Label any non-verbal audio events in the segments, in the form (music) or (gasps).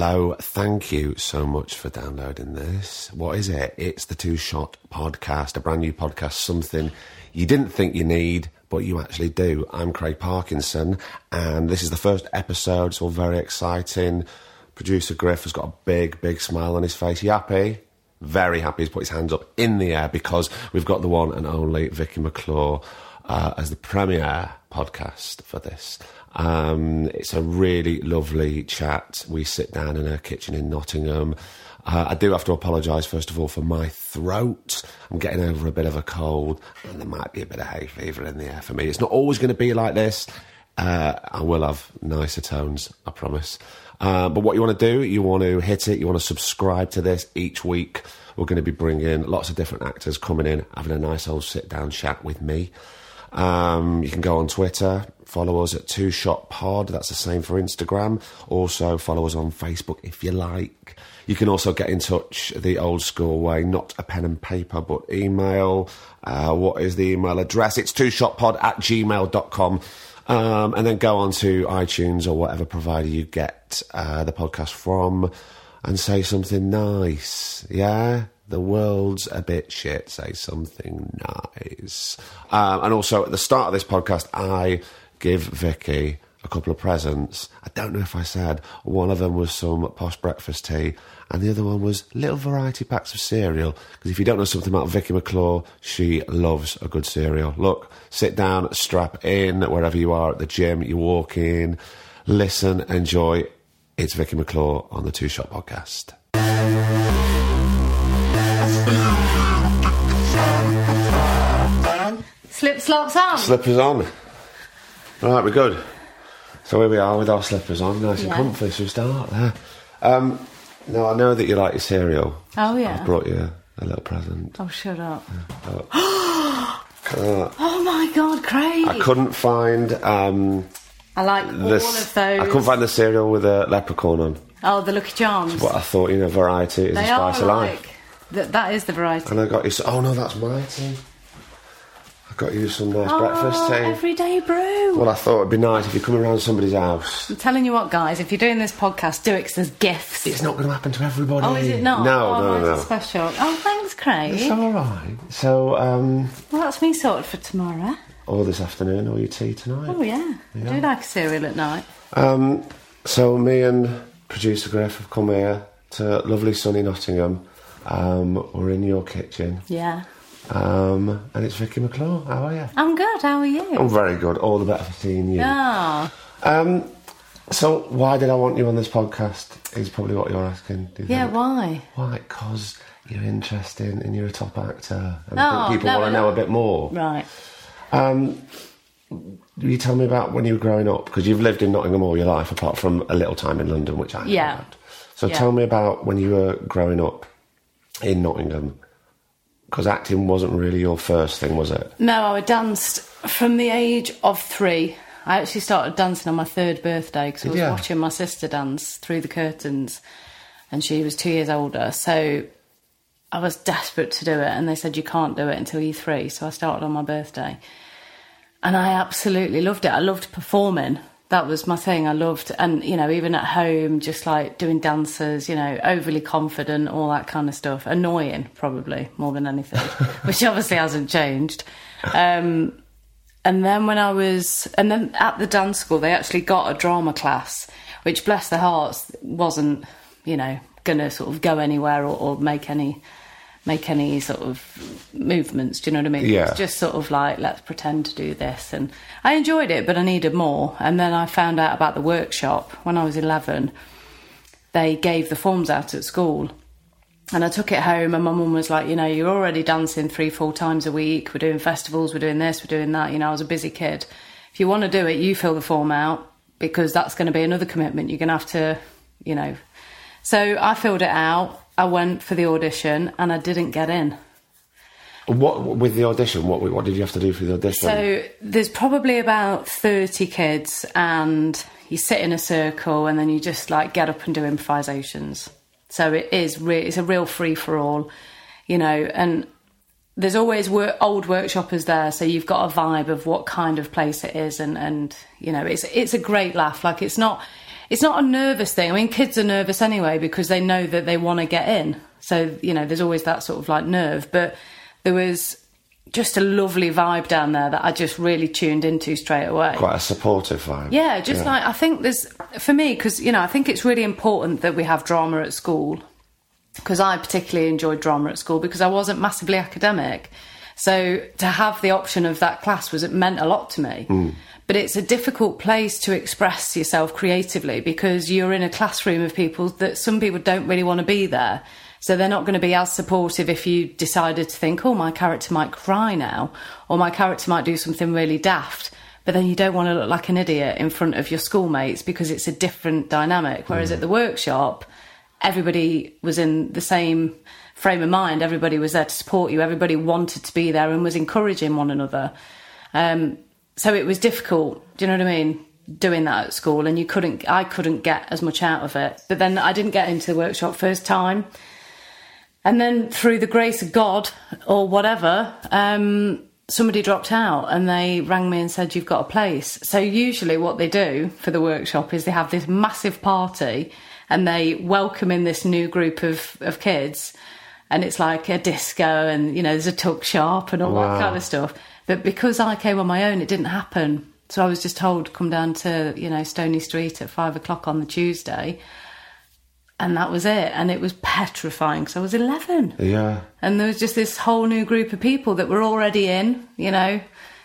Hello, thank you so much for downloading this. What is it? It's the Two Shot Podcast, a brand new podcast, something you didn't think you need, but you actually do. I'm Craig Parkinson, and this is the first episode. It's all very exciting. Producer Griff has got a big, big smile on his face. You happy? Very happy. He's put his hands up in the air because we've got the one and only Vicky McClure uh, as the premiere podcast for this. Um, it's a really lovely chat. We sit down in her kitchen in Nottingham. Uh, I do have to apologise, first of all, for my throat. I'm getting over a bit of a cold, and there might be a bit of hay fever in the air for me. It's not always going to be like this. Uh, I will have nicer tones, I promise. Uh, but what you want to do, you want to hit it, you want to subscribe to this each week. We're going to be bringing lots of different actors coming in, having a nice old sit down chat with me. Um, you can go on Twitter, follow us at Two Shot Pod. That's the same for Instagram. Also, follow us on Facebook if you like. You can also get in touch the old school way, not a pen and paper, but email. Uh, what is the email address? It's twoshotpod at gmail.com. Um, and then go on to iTunes or whatever provider you get uh, the podcast from and say something nice. Yeah? The world's a bit shit. Say something nice. Um, and also, at the start of this podcast, I give Vicky a couple of presents. I don't know if I said one of them was some posh breakfast tea, and the other one was little variety packs of cereal. Because if you don't know something about Vicky McClure, she loves a good cereal. Look, sit down, strap in, wherever you are at the gym, you walk in, listen, enjoy. It's Vicky McClure on the Two Shot Podcast. Slip slops on. Slippers on. Right, we're good. So here we are with our slippers on, nice and Yeah. comfy. So we start there. Um, now I know that you like your cereal. Oh yeah. I've brought you a little present. Oh shut up. Look. (gasps) Oh my god, Craig. I couldn't find um, I like all this. of those. I couldn't find the cereal with a leprechaun on. oh, the Lucky Charms. But I thought, you know, variety is the they spice of like. life. That, that is the variety. And I got you. s- Oh no, that's my tea. Got you some nice breakfast oh, tea. everyday brew. Well, I thought it'd be nice if you come around somebody's house. I'm telling you what, guys. If you're doing this podcast, do it 'cause there's gifts. It's not going to happen to everybody. oh, is it not? No, oh, no, mine's no. special. Oh, thanks, Craig. It's all right. So, um, Well, that's me sorted for tomorrow. or this afternoon, or your tea tonight. Oh yeah. I do like a cereal at night. Um, so me and producer Griff have come here to lovely sunny Nottingham. Um, we're in your kitchen, Yeah. Um, and it's Vicky McClure. How are you? I'm good. How are you? I'm very good. All the better for seeing you. Oh, Um, so why did I want you on this podcast? Is probably what you're asking. you yeah. think? Why? Why? Because you're interesting and you're a top actor, and Oh, I think people no, want to no. know a bit more. Right. Um, you tell me about when you were growing up? Because you've lived in Nottingham all your life, apart from a little time in London, which I Yeah. haven't. So Yeah. tell me about when you were growing up in Nottingham. Because acting wasn't really your first thing, was it? No, I danced from the age of three. I actually started dancing on my third birthday because I was ya? watching my sister dance through the curtains, and she was two years older. So I was desperate to do it, and they said you can't do it until you're three. So I started on my birthday, and I absolutely loved it. I loved performing. That was my thing. I loved, and you know, even at home, just like doing dances, you know, overly confident, all that kind of stuff. Annoying, probably more than anything, (laughs) which obviously hasn't changed. Um, and then when I was, and then at the dance school, they actually got a drama class, which, bless their hearts, wasn't, you know, going to sort of go anywhere or, or make any make any sort of movements. Do you know what I mean? Yeah. It's just sort of like let's pretend to do this, and I enjoyed it, but I needed more. And then I found out about the workshop when I was eleven. They gave the forms out at school. And I took it home, and my mum was like, You know, you're already dancing three, four times a week. We're doing festivals, we're doing this, we're doing that. You know, I was a busy kid. If you want to do it, you fill the form out because that's going to be another commitment. You're going to have to, you know. So I filled it out. I went for the audition and I didn't get in. What with the audition? What what did you have to do for the audition? So there's probably about 30 kids, and you sit in a circle, and then you just like get up and do improvisations. So it is re- it's a real free for all, you know. And there's always wor- old workshoppers there, so you've got a vibe of what kind of place it is, and and you know it's it's a great laugh. Like it's not it's not a nervous thing. I mean, kids are nervous anyway because they know that they want to get in. So you know, there's always that sort of like nerve, but there was just a lovely vibe down there that I just really tuned into straight away. Quite a supportive vibe. Yeah, just like I think there's for me because you know I think it's really important that we have drama at school because I particularly enjoyed drama at school because I wasn't massively academic. So to have the option of that class was it meant a lot to me. Mm. But it's a difficult place to express yourself creatively because you're in a classroom of people that some people don't really want to be there. So they're not going to be as supportive if you decided to think, oh, my character might cry now, or my character might do something really daft. But then you don't want to look like an idiot in front of your schoolmates because it's a different dynamic. Whereas at the workshop, everybody was in the same frame of mind. Everybody was there to support you. Everybody wanted to be there and was encouraging one another. Um, so it was difficult. Do you know what I mean? Doing that at school, and you couldn't. I couldn't get as much out of it. But then I didn't get into the workshop first time. And then through the grace of God or whatever, um, somebody dropped out and they rang me and said, You've got a place. So usually what they do for the workshop is they have this massive party and they welcome in this new group of, of kids. And it's like a disco and, you know, there's a tuck shop and all Wow. that kind of stuff. But because I came on my own, it didn't happen. So I was just told, come down to, you know, Stoney Street at five o'clock on the Tuesday. And that was it. And it was petrifying because I was 11. Yeah. And there was just this whole new group of people that were already in, you know,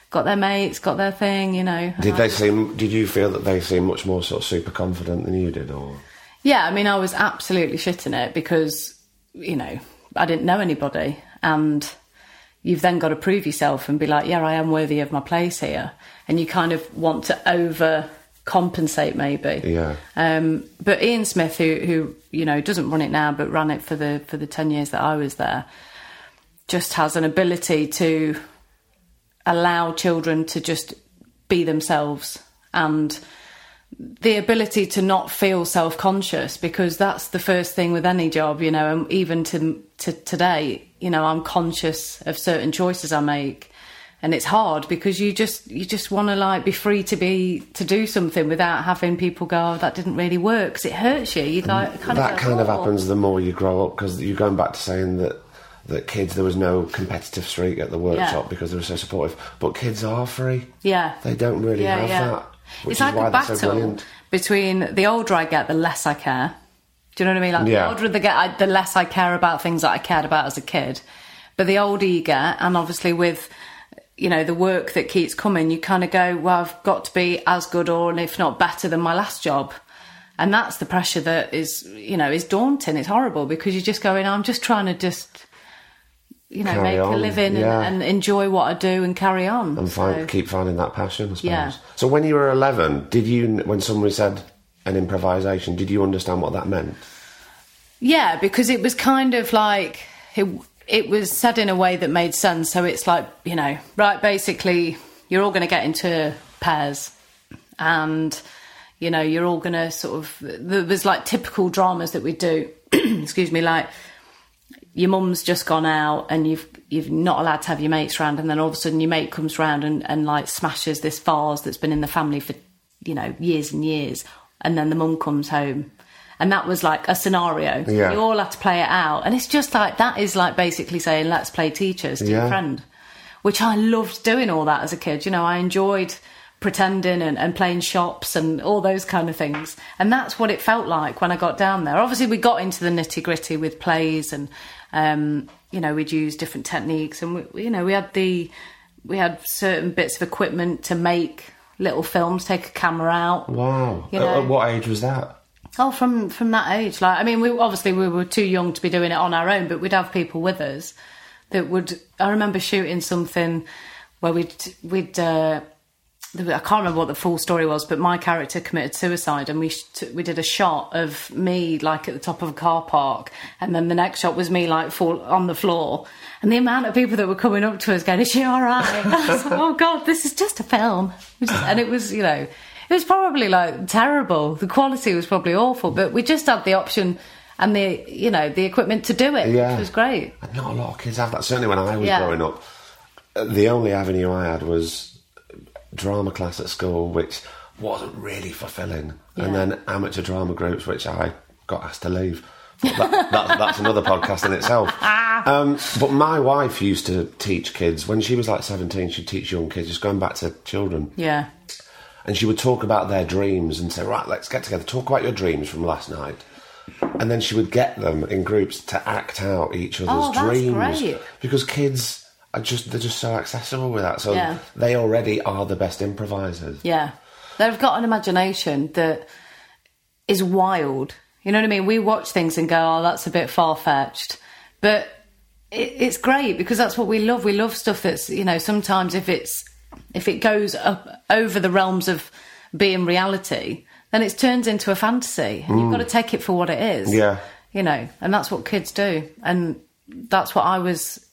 got their mates, got their thing, you know. Did they seem? Did you feel that they seemed much more sort of super confident than you did, or? Yeah, I mean, I was absolutely shitting it because, you know, I didn't know anybody. And you've then got to prove yourself and be like, yeah, I am worthy of my place here. And you kind of want to over compensate, maybe. Yeah. Um, but Ian Smith, who, who you know doesn't run it now, but ran it for the for the ten years that I was there, just has an ability to allow children to just be themselves and the ability to not feel self-conscious because that's the first thing with any job you know and even to, to today you know i'm conscious of certain choices i make and it's hard because you just you just want to like be free to be to do something without having people go oh, that didn't really work because it hurts you you like kind that of kind of "Oh." happens the more you grow up because you're going back to saying that that kids there was no competitive streak at the workshop Yeah. because they were so supportive. But kids are free. yeah They don't really Yeah, have yeah. that. Which it's is like why a they're so battle between the older I get, the less I care. Do you know what I mean? Like Yeah. the older they get, I, the less I care about things that I cared about as a kid. But the older you get, and obviously with you know the work that keeps coming, you kind of go, well, I've got to be as good or if not better than my last job. And that's the pressure that is, you know, is daunting. It's horrible because you're just going, I'm just trying to just, you know, Carry make a living yeah. and, and enjoy what I do and carry on. and So- find, keep finding that passion, I suppose. Yeah. So when you were 11, did you, when somebody said an improvisation, did you understand what that meant? Yeah, because it was kind of like it, it was said in a way that made sense. So it's like, you know, right, basically, you're all going to get into pairs and, you know, you're all going to sort of, there was like typical dramas that we do, (clears throat) excuse me, like your mum's just gone out and you've you've not allowed to have your mates round and then all of a sudden your mate comes round and, and like smashes this vase that's been in the family for you know years and years and then the mum comes home. And that was like a scenario. Yeah. you all had to play it out. And it's just like that is like basically saying let's play teachers to Yeah. your friend which i loved doing all that as a kid. You know i enjoyed pretending and, and playing shops and all those kind of things. And that's what it felt like when i got down there. Obviously we got into the nitty gritty with plays and um, you know we'd use different techniques and we, you know we had the we had certain bits of equipment to make little films take a camera out Wow. You At- know. at what age was that? Oh, from from that age, like I mean, we obviously we were too young to be doing it on our own, but we'd have people with us that would. I remember shooting something where we'd we'd uh, I can't remember what the full story was, but my character committed suicide, and we sh- we did a shot of me like at the top of a car park, and then the next shot was me like fall on the floor, and the amount of people that were coming up to us going, "Is she all right?" (laughs) I was like, "Oh God, this is just a film," and it was, you know, it was probably like terrible. The quality was probably awful, but we just had the option and the you know the equipment to do it, Yeah. which was great. Not a lot of kids have that. Certainly when I was Yeah. growing up, uh, the only avenue I had was drama class at school, which wasn't really fulfilling. And then amateur drama groups, which I got asked to leave. That, (laughs) that, that's another podcast in itself. Um, but my wife used to teach kids. When she was like 17, she'd teach young kids, just going back to children. Yeah, And she would talk about their dreams and say, right, let's get together, talk about your dreams from last night. And then she would get them in groups to act out each other's Oh, dreams. great. Because kids just, they're just so accessible with that. So Yeah. they already are the best improvisers. yeah. They've got an imagination that is wild. You know what I mean? We watch things and go, "Oh, that's a bit far fetched," but it, it's great because that's what we love. We love stuff that's you know sometimes if it's if it goes up over the realms of being reality, then it turns into a fantasy, and you've mm. got to take it for what it is. Yeah. you know, and that's what kids do, and that's what I was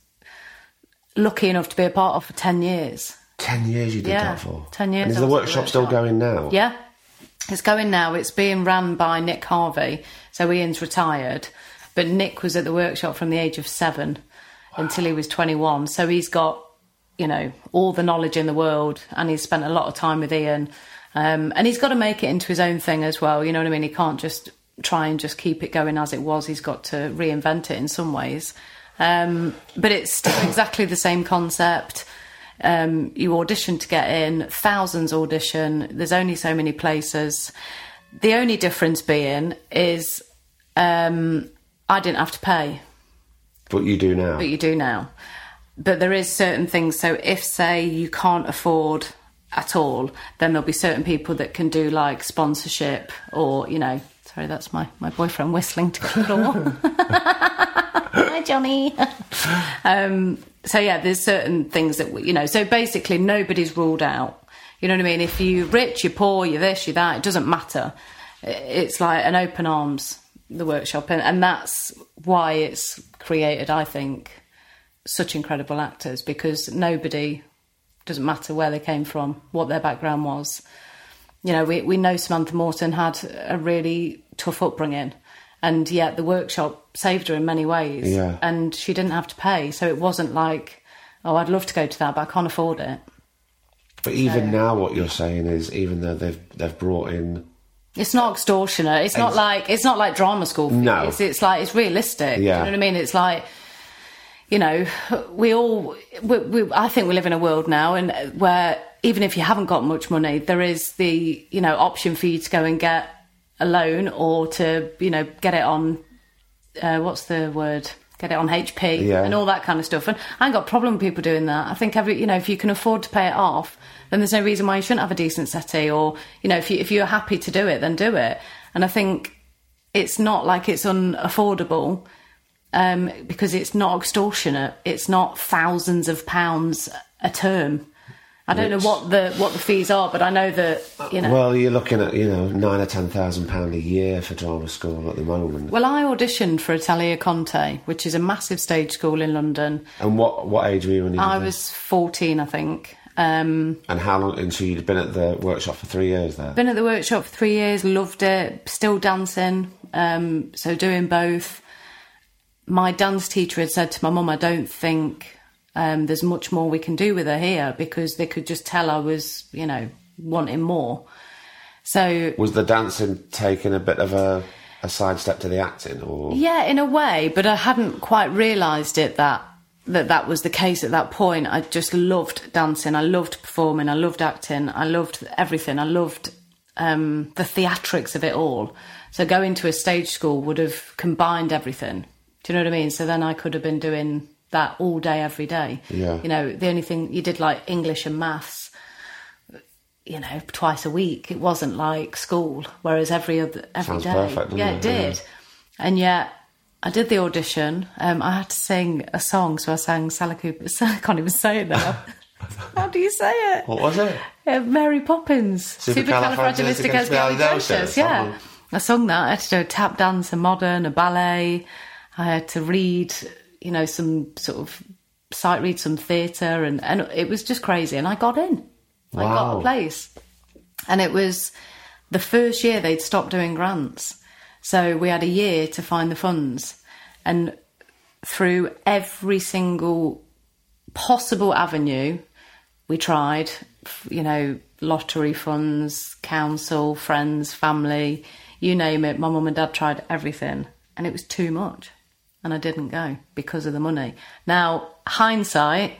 lucky enough to be a part of for ten years. Ten years you did Yeah, that for? 10 years And is the was at the workshop still workshop. going now? Yeah, it's going now. It's being run by Nick Harvey. So Ian's retired, but Nick was at the workshop from the age of seven until he was 21. So he's got, you know, all the knowledge in the world and he's spent a lot of time with Ian. Um, and he's got to make it into his own thing as well. You know what I mean? He can't just try and just keep it going as it was. He's got to reinvent it in some ways. Um, but it's still exactly the same concept. Um, you audition to get in, thousands audition. There's only so many places. The only difference being is um, I didn't have to pay, But you do now. but you do now. But there is certain things. So if say you can't afford at all, then there'll be certain people that can do like sponsorship or you know. Sorry, that's my my boyfriend whistling to (laughs) the door. (laughs) Hi, Johnny. (laughs) um, so yeah, there's certain things that we- you know. So basically, nobody's ruled out. You know what I mean? If you're rich, you're poor, you're this, you're that, it doesn't matter. It's like an open arms, the workshop, and, and that's why it's created. I think such incredible actors because nobody doesn't matter where they came from, what their background was. You know, we, we know Samantha Morton had a really tough upbringing, and yet the workshop saved her in many ways. Yeah. And she didn't have to pay, so it wasn't like, oh, I'd love to go to that, but I can't afford it. But even now, what you're saying is, even though they've they've brought in, It's not extortionate. It's not like it's not like drama school. No. it's, it's like it's realistic. Yeah. you know what I mean. It's like you know, we all. We, we, I think we live in a world now, and where even if you haven't got much money, there is the you know option for you to go and get a loan or to you know get it on. Uh, what's the word? Get it on HP Yeah. and all that kind of stuff. And I ain't got a problem with people doing that. I think every you know if you can afford to pay it off, then there's no reason why you shouldn't have a decent settee. Or you know if you if you're happy to do it, then do it. And I think it's not like it's unaffordable um, because it's not extortionate. It's not thousands of pounds a term. I don't know what the what the fees are, but I know that you know. well, you're looking at you know nine or ten thousand pound a year for drama school at the moment. Well, I auditioned for Italia Conti, which is a massive stage school in London. And what what age were you when you I was 14, I think. Um, And how long? And so you'd been at the workshop for three years there. been at the workshop for three years, loved it, still dancing, um, so doing both. My dance teacher had said to my mum, I don't think um, there's much more we can do with her here because they could just tell I was, you know, wanting more. So Was the dancing taking a bit of a a sidestep to the acting, or Yeah, in a way, but I hadn't quite realised it that that that was the case at that point. I just loved dancing. I loved performing. I loved acting. I loved everything. I loved um, the theatrics of it all. So going to a stage school would have combined everything. Do you know what I mean? So then I could have been doing that all day, every day. Yeah. You know, the only thing you did like English and maths you know, twice a week. It wasn't like school, whereas every other every Sounds day, perfect, yeah, it? it did. And yet, I did the audition. Um, I had to sing a song, so I sang Sally Cooper. (laughs) I can't even say it now. (laughs) How do you say it? What was it? Uh, Mary Poppins. Supercalifragilisticexpialidocious. Yeah. I sung that. I had to do a tap dance, a modern, a ballet. I had to read, you know, some sort of sight read some theatre, and, and it was just crazy. And I got in. I got Wow. a place. And it was the first year they'd stopped doing grants. So we had a year to find the funds. And through every single possible avenue, we tried, you know, lottery funds, council, friends, family, you name it. My mum and dad tried everything, and it was too much. And I didn't go because of the money. Now, hindsight,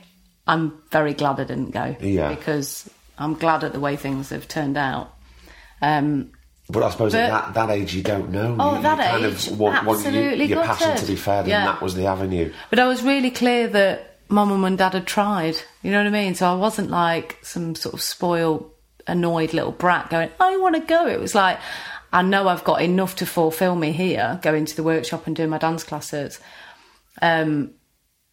I'm very glad I didn't go. Yeah. Because I'm glad at the way things have turned out. Um, But I suppose But- at that, that age you don't know. Oh, you, you that kind age, of want, want you, absolutely your passion to be fed, Yeah. and that was the avenue. But I was really clear that mum and dad had tried. You know what I mean? So I wasn't like some sort of spoiled, annoyed little brat going, I want to go. It was like, I know I've got enough to fulfill me here, going to the workshop and doing my dance classes. Um,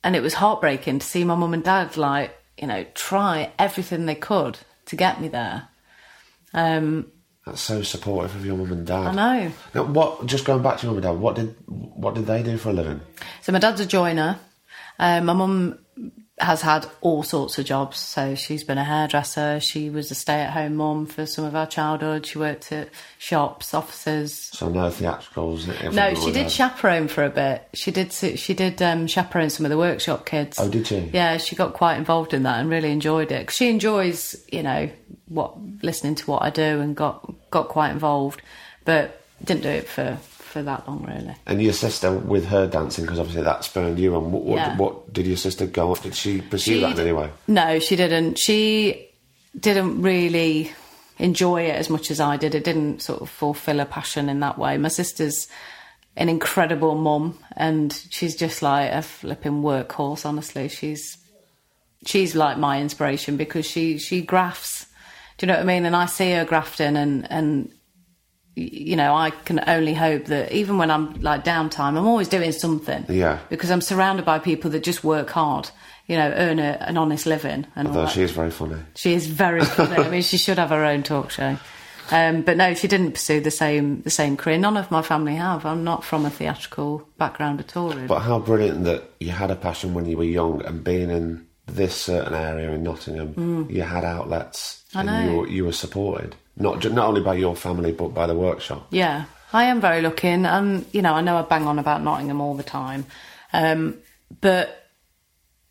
and it was heartbreaking to see my mum and dad, like, you know, try everything they could to get me there. Um, That's so supportive of your mum and dad. I know. Now, what? Just going back to your mum and dad. What did what did they do for a living? So my dad's a joiner. Um, my mum has had all sorts of jobs. So she's been a hairdresser. She was a stay-at-home mom for some of our childhood. She worked at shops, offices. So no theatricals. No, she did there. chaperone for a bit. She did. She did um, chaperone some of the workshop kids. Oh, did she? Yeah, she got quite involved in that and really enjoyed it. 'Cause she enjoys, you know, what listening to what I do and got got quite involved, but didn't do it for for that long really. And your sister with her dancing, because obviously that spurned you on. What, what, Yeah. what did your sister go on? Did she pursue that in any way? No, she didn't. She didn't really enjoy it as much as I did. It didn't sort of fulfill a passion in that way. My sister's an incredible mum, and she's just like a flipping workhorse. Honestly, she's she's like my inspiration because she she grafts. Do you know what I mean? And I see her grafting, and and you know, I can only hope that even when I'm like downtime, I'm always doing something. Yeah. Because I'm surrounded by people that just work hard, you know, earn a, an honest living. And all Although that. she is very funny. She is very (laughs) funny. I mean, she should have her own talk show. Um, but no, if she didn't pursue the same the same career. None of my family have. I'm not from a theatrical background at all. Really. But how brilliant that you had a passion when you were young, and being in this certain area in Nottingham, you had outlets, Mm. I and know. you were, you were supported not not only by your family but by the workshop. Yeah, I am very lucky, and um, you know, I know I bang on about Nottingham all the time, um, but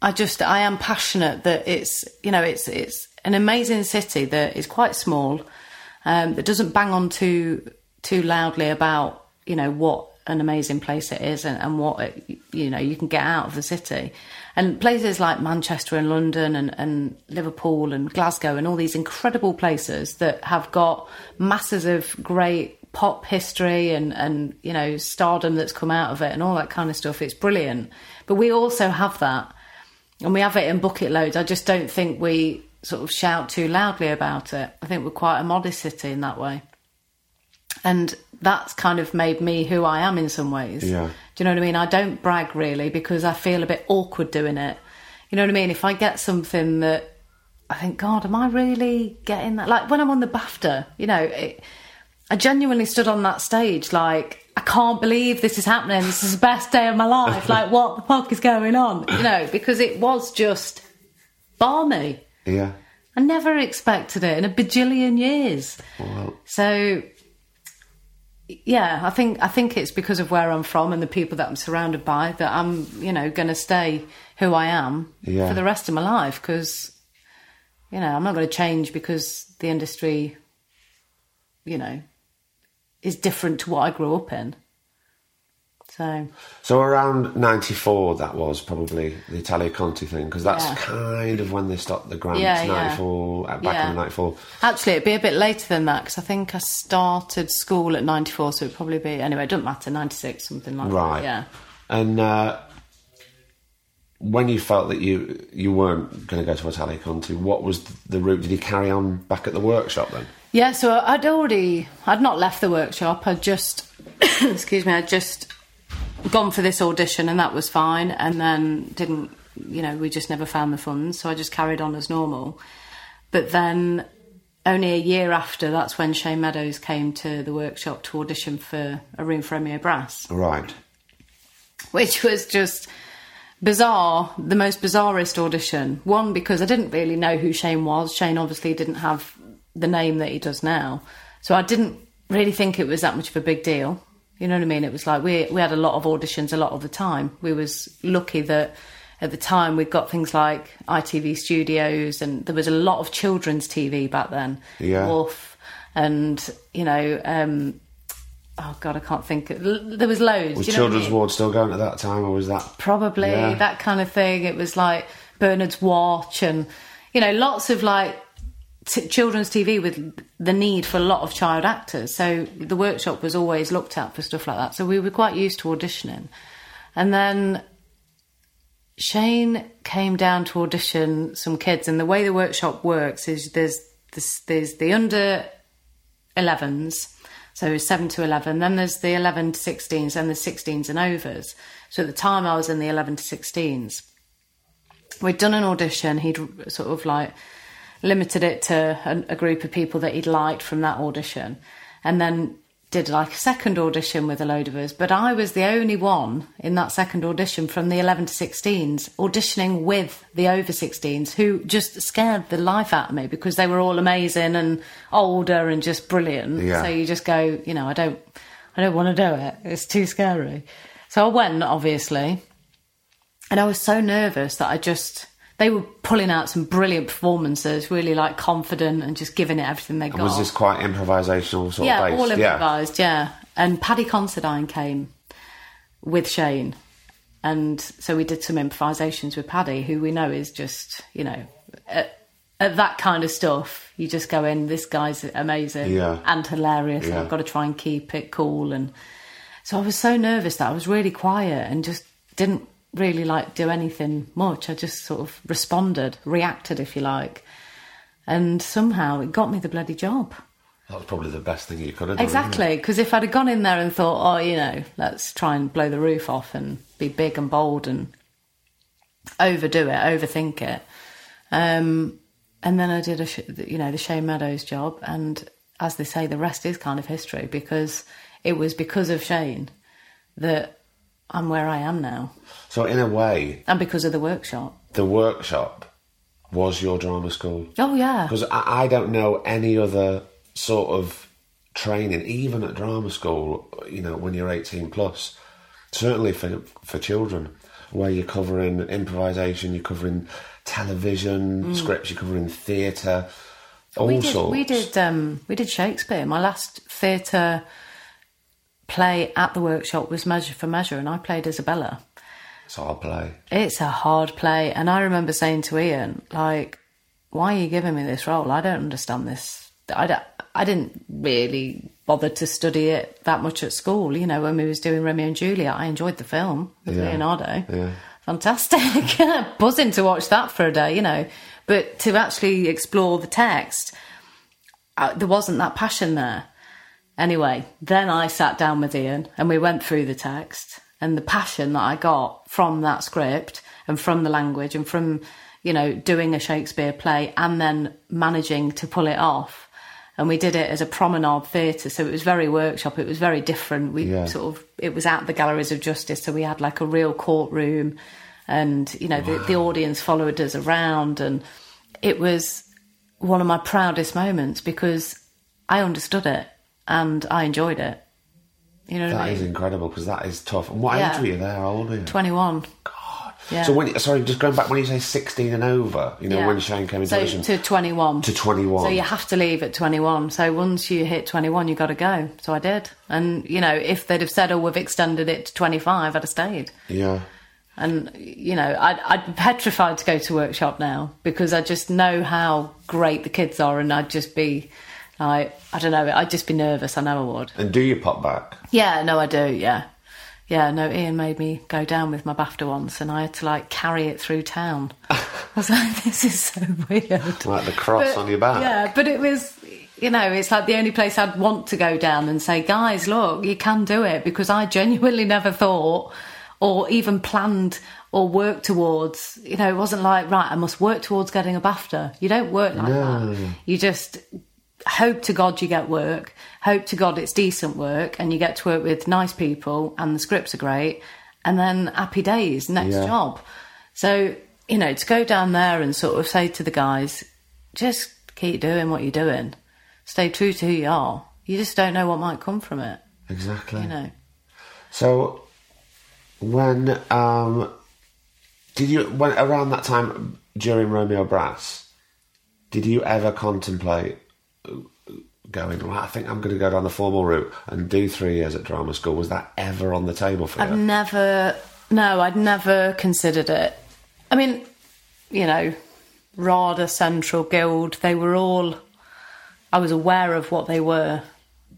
I just I am passionate that it's you know it's it's an amazing city that is quite small, um, that doesn't bang on too too loudly about you know what an amazing place it is and, and what it, you know you can get out of the city, and places like Manchester and London and, and Liverpool and Glasgow and all these incredible places that have got masses of great pop history and and you know stardom that's come out of it and all that kind of stuff. It's brilliant, but we also have that and we have it in bucket loads. I just don't think we sort of shout too loudly about it. I think we're quite a modest city in that way. And that's kind of made me who I am in some ways. Yeah. Do you know what I mean? I don't brag really because I feel a bit awkward doing it. You know what I mean? If I get something that I think, God, am I really getting that? Like when I'm on the BAFTA, you know, it, I genuinely stood on that stage like, I can't believe this is happening. This is the best day of my life. (laughs) like, what the fuck is going on? You know, because it was just balmy. Yeah. I never expected it in a bajillion years. Well, So yeah, I think I think it's because of where I'm from and the people that I'm surrounded by that I'm, you know, going to stay who I am Yeah. for the rest of my life because you know, I'm not going to change because the industry you know is different to what I grew up in. So, so around '94, that was probably the Italia Conti thing because that's Yeah. kind of when they stopped the grants. Yeah, yeah. '94, uh, back Yeah. in '94. Actually, it'd be a bit later than that because I think I started school at 94, so it'd probably be, anyway, it doesn't matter, 96, something like Right. that. Yeah. And uh, when you felt that you you weren't going to go to Italia Conti, what was the route? Did you carry on back at the workshop then? Yeah, so I'd already, I'd not left the workshop. I'd just, (coughs) excuse me, I'd just gone for this audition and that was fine and then didn't you know, we just never found the funds, so I just carried on as normal. But then, only a year after, that's when Shane Meadows came to the workshop to audition for A Room for Romeo Brass, Right. which was just bizarre, the most bizarrest audition. One, because I didn't really know who Shane was. Shane obviously didn't have the name that he does now. So I didn't really think it was that much of a big deal. You know what I mean? It was like we we had a lot of auditions a lot of the time. We was lucky that at the time we got things like ITV studios and there was a lot of children's TV back then. Yeah. Woof and you know um oh god I can't think there was loads. Was you know what I Children's mean? Ward still going at that time, or was that? probably Yeah. that kind of thing. It was like Bernard's Watch and you know lots of like t- children's TV with the need for a lot of child actors. So the workshop was always looked at for stuff like that. So we were quite used to auditioning, and then. Shane came down to audition some kids, and the way the workshop works is there's this, there's the under 11s, so 7 to 11, then there's the 11 to 16s, and the 16s and overs. So at the time I was in the 11 to 16s. We'd done an audition, he'd sort of like limited it to a, a group of people that he'd liked from that audition, and then did like a second audition with a load of us. But I was the only one in that second audition from the 11 to 16s auditioning with the over 16s who just scared the life out of me because they were all amazing and older and just brilliant. Yeah. So you just go, you know, I don't, I don't want to do it. It's too scary. So I went, obviously, and I was so nervous that I just. They were pulling out some brilliant performances, really like confident and just giving it everything they got. Was this quite improvisational sort yeah, of based? all improvised, yeah. And Paddy Considine came with Shane, and so we did some improvisations with Paddy, who we know is just, you know, at, at that kind of stuff. You just go in. This guy's amazing Yeah. and hilarious. Yeah. I've got to try and keep it cool, and so I was so nervous that I was really quiet and just didn't really like do anything much. I just sort of responded, reacted, if you like, and somehow it got me the bloody job. That was probably the best thing you could have done. Exactly, because if I'd have gone in there and thought, oh, you know, let's try and blow the roof off and be big and bold and overdo it, overthink it, um, and then I did a, sh- you know, the Shane Meadows job, and as they say, the rest is kind of history because it was because of Shane that I'm where I am now, So in a way, and because of the workshop. the workshop was your drama school. Oh yeah, Because I, I don't know any other sort of training, even at drama school, you know, when you're 18 plus, certainly for, for children, where you're covering improvisation, you're covering television, scripts, you're covering theatre, all Mm. we did, sorts. we did um, we did Shakespeare. My last theatre play at the workshop was Measure for Measure, and I played Isabella. So I'll play. It's a hard play, and I remember saying to Ian, like, "Why are you giving me this role? I don't understand this. I don't, I didn't really bother to study it that much at school. You know, when we was doing Romeo and Juliet, I enjoyed the film with Yeah. Leonardo. Yeah. Fantastic, (laughs) buzzing to watch that for a day. You know, but to actually explore the text, uh, there wasn't that passion there. Anyway, then I sat down with Ian and we went through the text and the passion that I got from that script and from the language and from, you know, doing a Shakespeare play and then managing to pull it off. And we did it as a promenade theatre, so it was very workshop. It was very different. We Yeah. sort of it was at the Galleries of Justice, so we had like a real courtroom, and you know the, the audience followed us around, and it was one of my proudest moments because I understood it and I enjoyed it. You know That I is incredible because that is tough. And what Yeah. age were you there? How old were you? Twenty-one. Yeah. So when sorry, just going back when you say sixteen and over, you know Yeah. when Shane came into so to 21 to twenty one. so you have to leave at 21 so once you hit 21 you got to go so i did and you know if they'd have said oh we've extended it to 25 i'd have stayed yeah, and you know I'd, I'd be petrified to go to workshop now because i just know how great the kids are and i'd just be like i don't know i'd just be nervous i know i would and do you pop back? yeah no i do yeah yeah no ian made me go down with my bafta once and i had to like carry it through town (laughs) i was like this is so weird Like the cross But- on your back. Yeah, but it was, you know, it's like the only place I'd want to go down and say, guys, look, you can do it because I genuinely never thought or even planned or worked towards. You know, it wasn't like right, I must work towards getting a BAFTA. You don't work like No. that. You just hope to God you get work, hope to God it's decent work, and you get to work with nice people, and the scripts are great, and then happy days, next Yeah. job. So you know, to go down there and sort of say to the guys, just keep doing what you're doing, stay true to who you are. You just don't know what might come from it. Exactly. You know. So, when um, did you when around that time during Romeo Brass, did you ever contemplate going? Well, I think I'm going to go down the formal route and do three years at drama school. Was that ever on the table for? I've you? never, no, I'd never considered it. I mean, you know, RADA, Central, Guild, they were all, I was aware of what they were,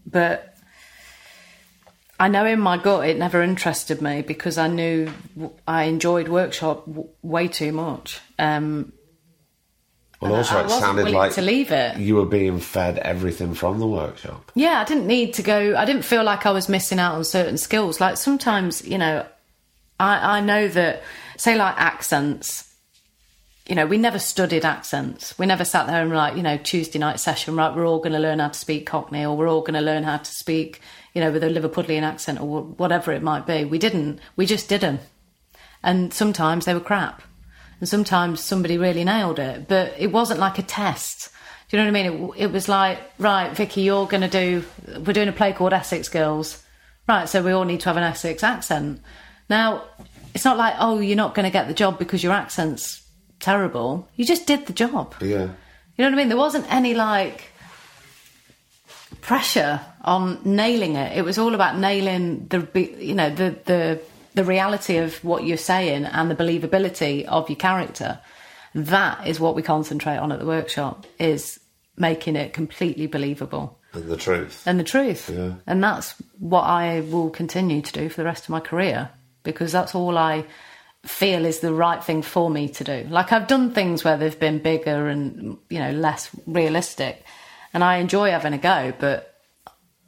but I know in my gut it never interested me because I knew I enjoyed workshop w- way too much. Um, Well, and also it sounded like to leave it. you were being fed everything from the workshop. Yeah, I didn't need to go. I didn't feel like I was missing out on certain skills. Like sometimes, you know, I, I know that, say, like accents. You know, we never studied accents. We never sat there and like, you know, Tuesday night session, right? We're all going to learn how to speak Cockney, or we're all going to learn how to speak, you know, with a Liverpudlian accent, or whatever it might be. We didn't. We just didn't. and sometimes they were crap, and sometimes somebody really nailed it. But it wasn't like a test. Do you know what I mean? It, it was like, right, Vicky, you're going to do. We're doing a play called Essex Girls, right? So we all need to have an Essex accent. Now, it's not like, oh, you're not going to get the job because your accent's terrible. You just did the job. Yeah. You know what I mean? There wasn't any like pressure on nailing it. It was all about nailing the you know the the the reality of what you're saying and the believability of your character. That is what we concentrate on at the workshop is making it completely believable And the truth. and the truth. Yeah. And that's what I will continue to do for the rest of my career because that's all I feel is the right thing for me to do. Like I've done things where they've been bigger and you know less realistic and I enjoy having a go, but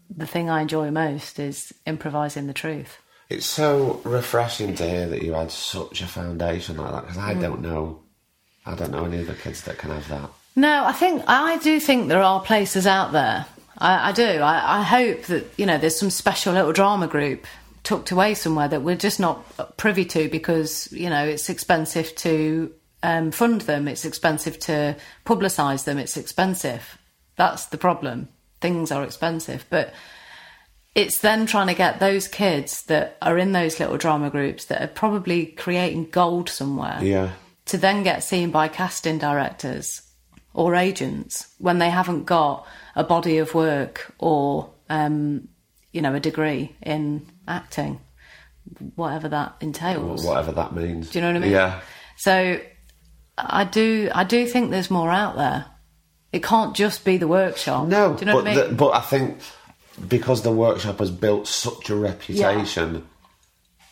the thing I enjoy most is improvising the truth. It's so refreshing to hear that you had such a foundation like that because Mm. I don't know, I don't know any other kids that can have that. No, I think I do think there are places out there. I, I do. I, I hope that you know there's some special little drama group tucked away somewhere that we're just not privy to because you know it's expensive to um, fund them. It's expensive to publicise them. It's expensive. That's the problem. Things are expensive, but it's then trying to get those kids that are in those little drama groups that are probably creating gold somewhere Yeah. to then get seen by casting directors or agents when they haven't got a body of work or um, you know a degree in acting whatever that entails Whatever that means. do you know what i mean Yeah. so i do i do think there's more out there it can't just be the workshop No, do you know but, what i mean the- but I think because the workshop has built such a reputation,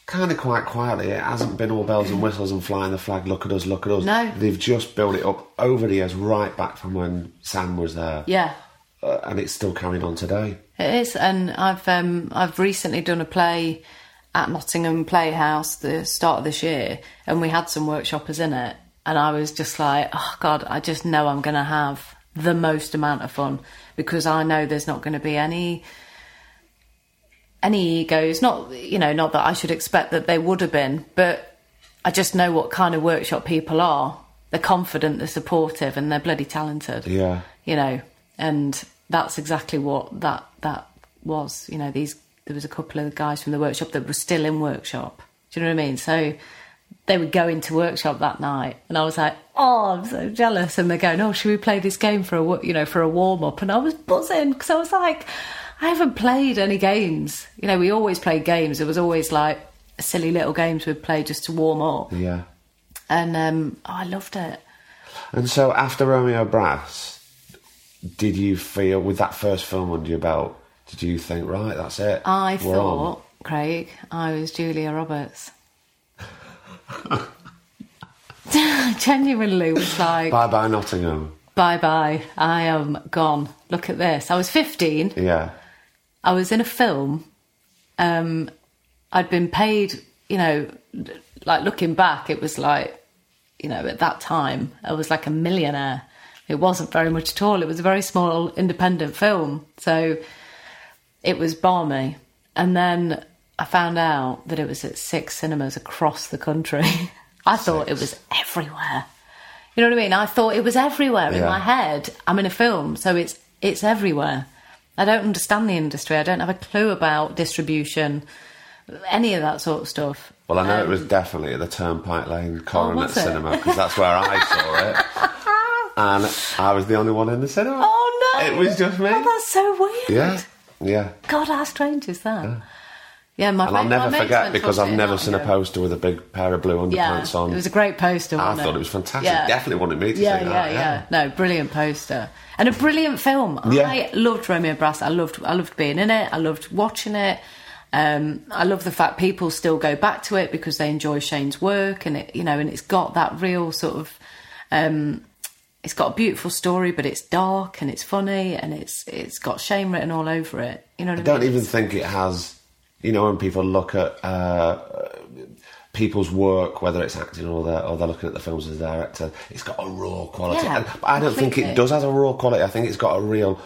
kind of quite quietly, it hasn't been all bells and whistles and flying the flag. Look at us, look at us. No. they've just built it up over the years, right back from when Sam was there, yeah uh, and it's still carrying on today. It is, and I've um, I've recently done a play at Nottingham Playhouse the start of this year, and we had some workshoppers in it, and I was just like, oh God, I just know I'm going to have the most amount of fun because I know there's not going to be any any egos. Not you know, not that I should expect that they would have been, but I just know what kind of workshop people are. They're confident, they're supportive, and they're bloody talented Yeah, you know, and that's exactly what that that was. You know, these there was a couple of guys from the workshop that were still in workshop. Do you know what I mean? So they would go into workshop that night, and I was like, "Oh, I'm so jealous!" And they're going, "Oh, should we play this game for a you know for a warm up?" And I was buzzing because I was like, "I haven't played any games. You know, we always played games. It was always like silly little games we'd play just to warm up." yeah. And um, oh, I loved it. And so after Romeo Brass, did you feel with that first film under your belt? Did you think, right, that's it? I we're on? thought, Craig, I was Julia Roberts. (laughs) Genuinely was like, Bye bye Nottingham. bye bye, I am gone. Look at this. I was 15. Yeah, I was in a film. Um, I'd been paid you know, like looking back, it was like, you know, at that time, I was like a millionaire. It wasn't very much at all. It was a very small independent film. So it was balmy. And then I found out that it was at six cinemas across the country. (laughs) I thought it was everywhere. You know what I mean? I thought it was everywhere in my head. I'm in a film, so it's it's everywhere. I don't understand the industry. I don't have a clue about distribution, any of that sort of stuff. Well, I know it um, was definitely at the Turnpike Lane Coronet Oh. Cinema because that's where I saw it, (laughs) and I was the only one in the cinema. Oh no! It was just me. Oh, that's so weird. Yeah, yeah. God, how strange is that? Yeah, my And I'll never forget because I've never seen a poster with a big pair of blue Yeah, underpants on. it was a great poster. I thought it was fantastic. Yeah. Definitely wanted me to yeah, see yeah, that. yeah, yeah, No, brilliant poster and a brilliant film. Yeah. I loved Romeo Brass. I loved, I loved being in it. I loved watching it. Um, I love the fact people still go back to it because they enjoy Shane's work, and it, you know, and it's got that real sort of. Um, it's got a beautiful story, but it's dark and it's funny, and it's it's got Shane written all over it. You know what I, I don't even think it has. You know, when people look at uh, people's work, whether it's acting or they're, or they're looking at the films as a director, it's got a raw quality. Yeah, And- I don't think it does have a raw quality. I think it's got a real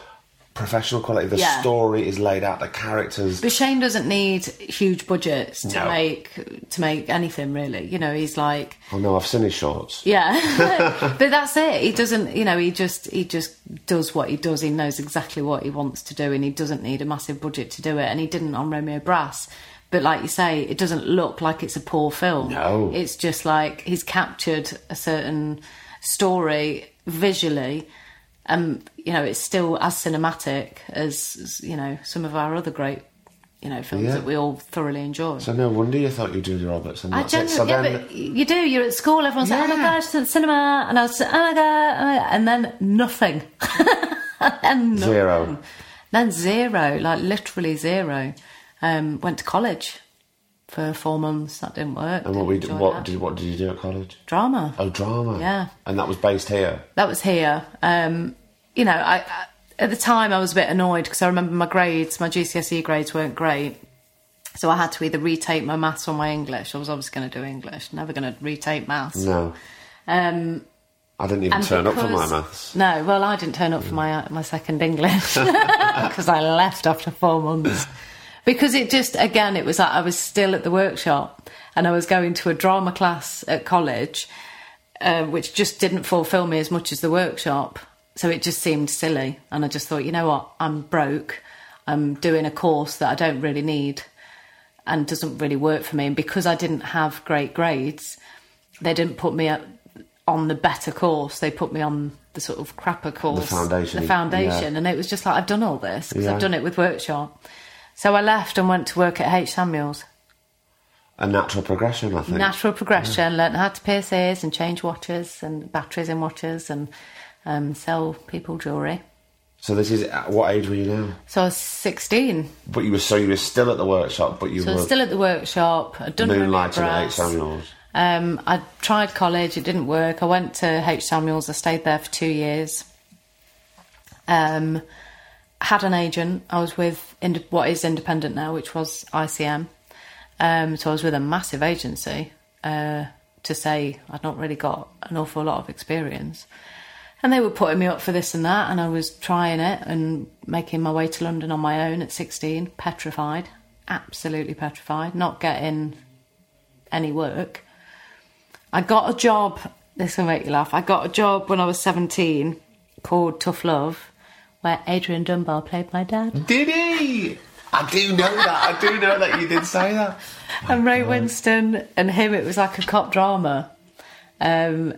professional quality. The Yeah. story is laid out, the characters. But Shane doesn't need huge budgets to No. make to make anything really. You know, he's like Oh no, I've seen his shorts. Yeah, (laughs) (laughs) but that's it. He doesn't, you know, he just he just does what he does. He knows exactly what he wants to do, and he doesn't need a massive budget to do it. And he didn't on Romeo Brass. But like you say, it doesn't look like it's a poor film. No. it's just like he's captured a certain story visually. And you know, it's still as cinematic as, as you know some of our other great, you know, films Yeah. that we all thoroughly enjoy. So no wonder you thought you were Julia Roberts, and I it. So genuinely, then, yeah, but you do. You're at school. Everyone's like, "Oh my Yeah. gosh, to the cinema," and I was, "Oh my god," oh my God," and then nothing, (laughs) and nothing. Zero. Then zero, like literally zero. Um, went to college for four months. That didn't work. and what we Didn't did, enjoy what that. did what did you do at college? drama? Oh, drama. Yeah. and that was based here. That was here. Um, you know, I, I at the time I was a bit annoyed because I remember my grades, my GCSE grades weren't great. So I had to either retake my maths or my English. I was obviously going to do English, never going to retake maths. No, Um, I didn't even turn up for my maths. No, well, I didn't turn up for my uh, my second English (laughs) because I left after four months. Because it just again, it was like I was still at the workshop and I was going to a drama class at college, uh, which just didn't fulfil me as much as the workshop. So it just seemed silly, and I just thought, you know what, I'm broke. I'm doing a course that I don't really need and doesn't really work for me. And because I didn't have great grades, they didn't put me up on the better course. They put me on the sort of crapper course, the foundation, the foundation, yeah. and it was just like I've done all this because Yeah. I've done it with workshop. So I left and went to work at H Samuels. A natural progression, I think. Natural progression. Learned how to pierce ears and change watches and batteries in watches and um, sell people jewellery. so this is at what age were you now? So I was sixteen. But you were so you were still at the workshop, but you So were still at the workshop. I'd done moonlighting at H Samuels. Um, I tried college, it didn't work. I went to H Samuels, I stayed there for two years. Um, had an agent. I was with ind- what is independent now, which was ICM. Um, so I was with a massive agency uh, to say I'd not really got an awful lot of experience. And they were putting me up for this and that, and I was trying it and making my way to London on my own at 16, petrified, absolutely petrified, not getting any work. I got a job, this will make you laugh. I got a job when I was 17 called Tough Love, where Adrian Dunbar played my dad. Did he? I do know that. I do know that you did say that. (laughs) And Ray Winstone and him, it was like a cop drama. Um,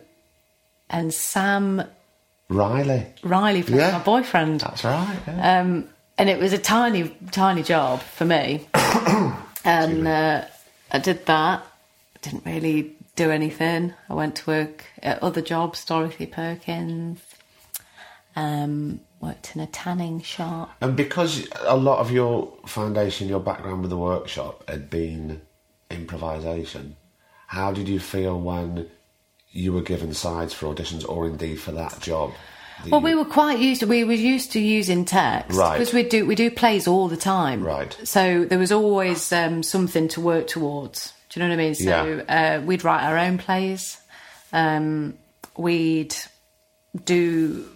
and Sam Riley. Riley played Yeah. my boyfriend. That's right. yeah. Um, and it was a tiny, tiny job for me. (coughs) and uh, I did that. Didn't really do anything. I went to work at other jobs, Dorothy Perkins. Um, worked in a tanning shop. And because a lot of your foundation, your background with the workshop had been improvisation, how did you feel when you were given sides for auditions or indeed for that job? that Well, you- we were quite used to. We were used to using text Right. because we do we do plays all the time. Right. So there was always um, something to work towards. Do you know what I mean? So uh, we'd write our own plays. Um, we'd do,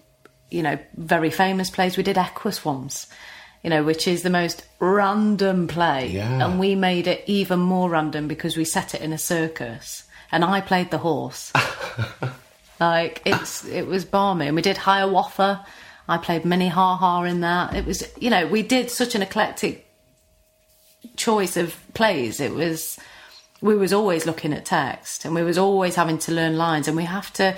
you know, very famous plays. We did Equus once, you know, which is the most random play. Yeah. And we made it even more random because we set it in a circus and I played the horse. (laughs) like, it's it was balmy. And we did Hiawatha. I played Minnehaha in that. It was, you know, we did such an eclectic choice of plays. It was we was always looking at text and we was always having to learn lines and we have to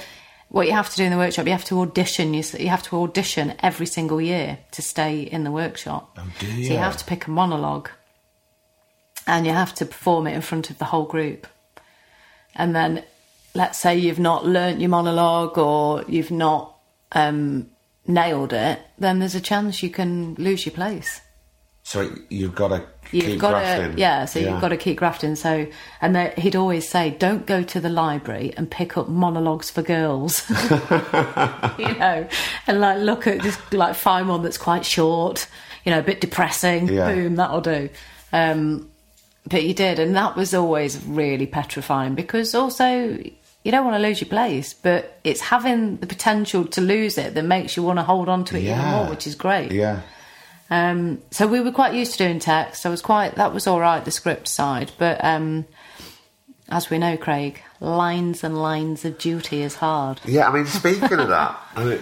what you have to do in the workshop you have to audition you, you have to audition every single year to stay in the workshop. Oh, so you? you have to pick a monologue and you have to perform it in front of the whole group. And then let's say you've not learnt your monologue or you've not um, nailed it then there's a chance you can lose your place So you've got to You've keep got grafting. to, yeah. So you've got to keep grafting. So, and they, he'd always say, "Don't go to the library and pick up monologues for girls." (laughs) you (laughs) know, and like look at just like find one that's quite short, you know, a bit depressing. Yeah. Boom, that'll do. Um, but you did, and that was always really petrifying because also you don't want to lose your place, but it's having the potential to lose it that makes you want to hold on to it even more, which is great. Yeah. Um, so we were quite used to doing text. I was quite that was all right, the script side. But um, as we know, Craig, lines and lines of duty is hard. Yeah, I mean, speaking of that, (laughs) I mean,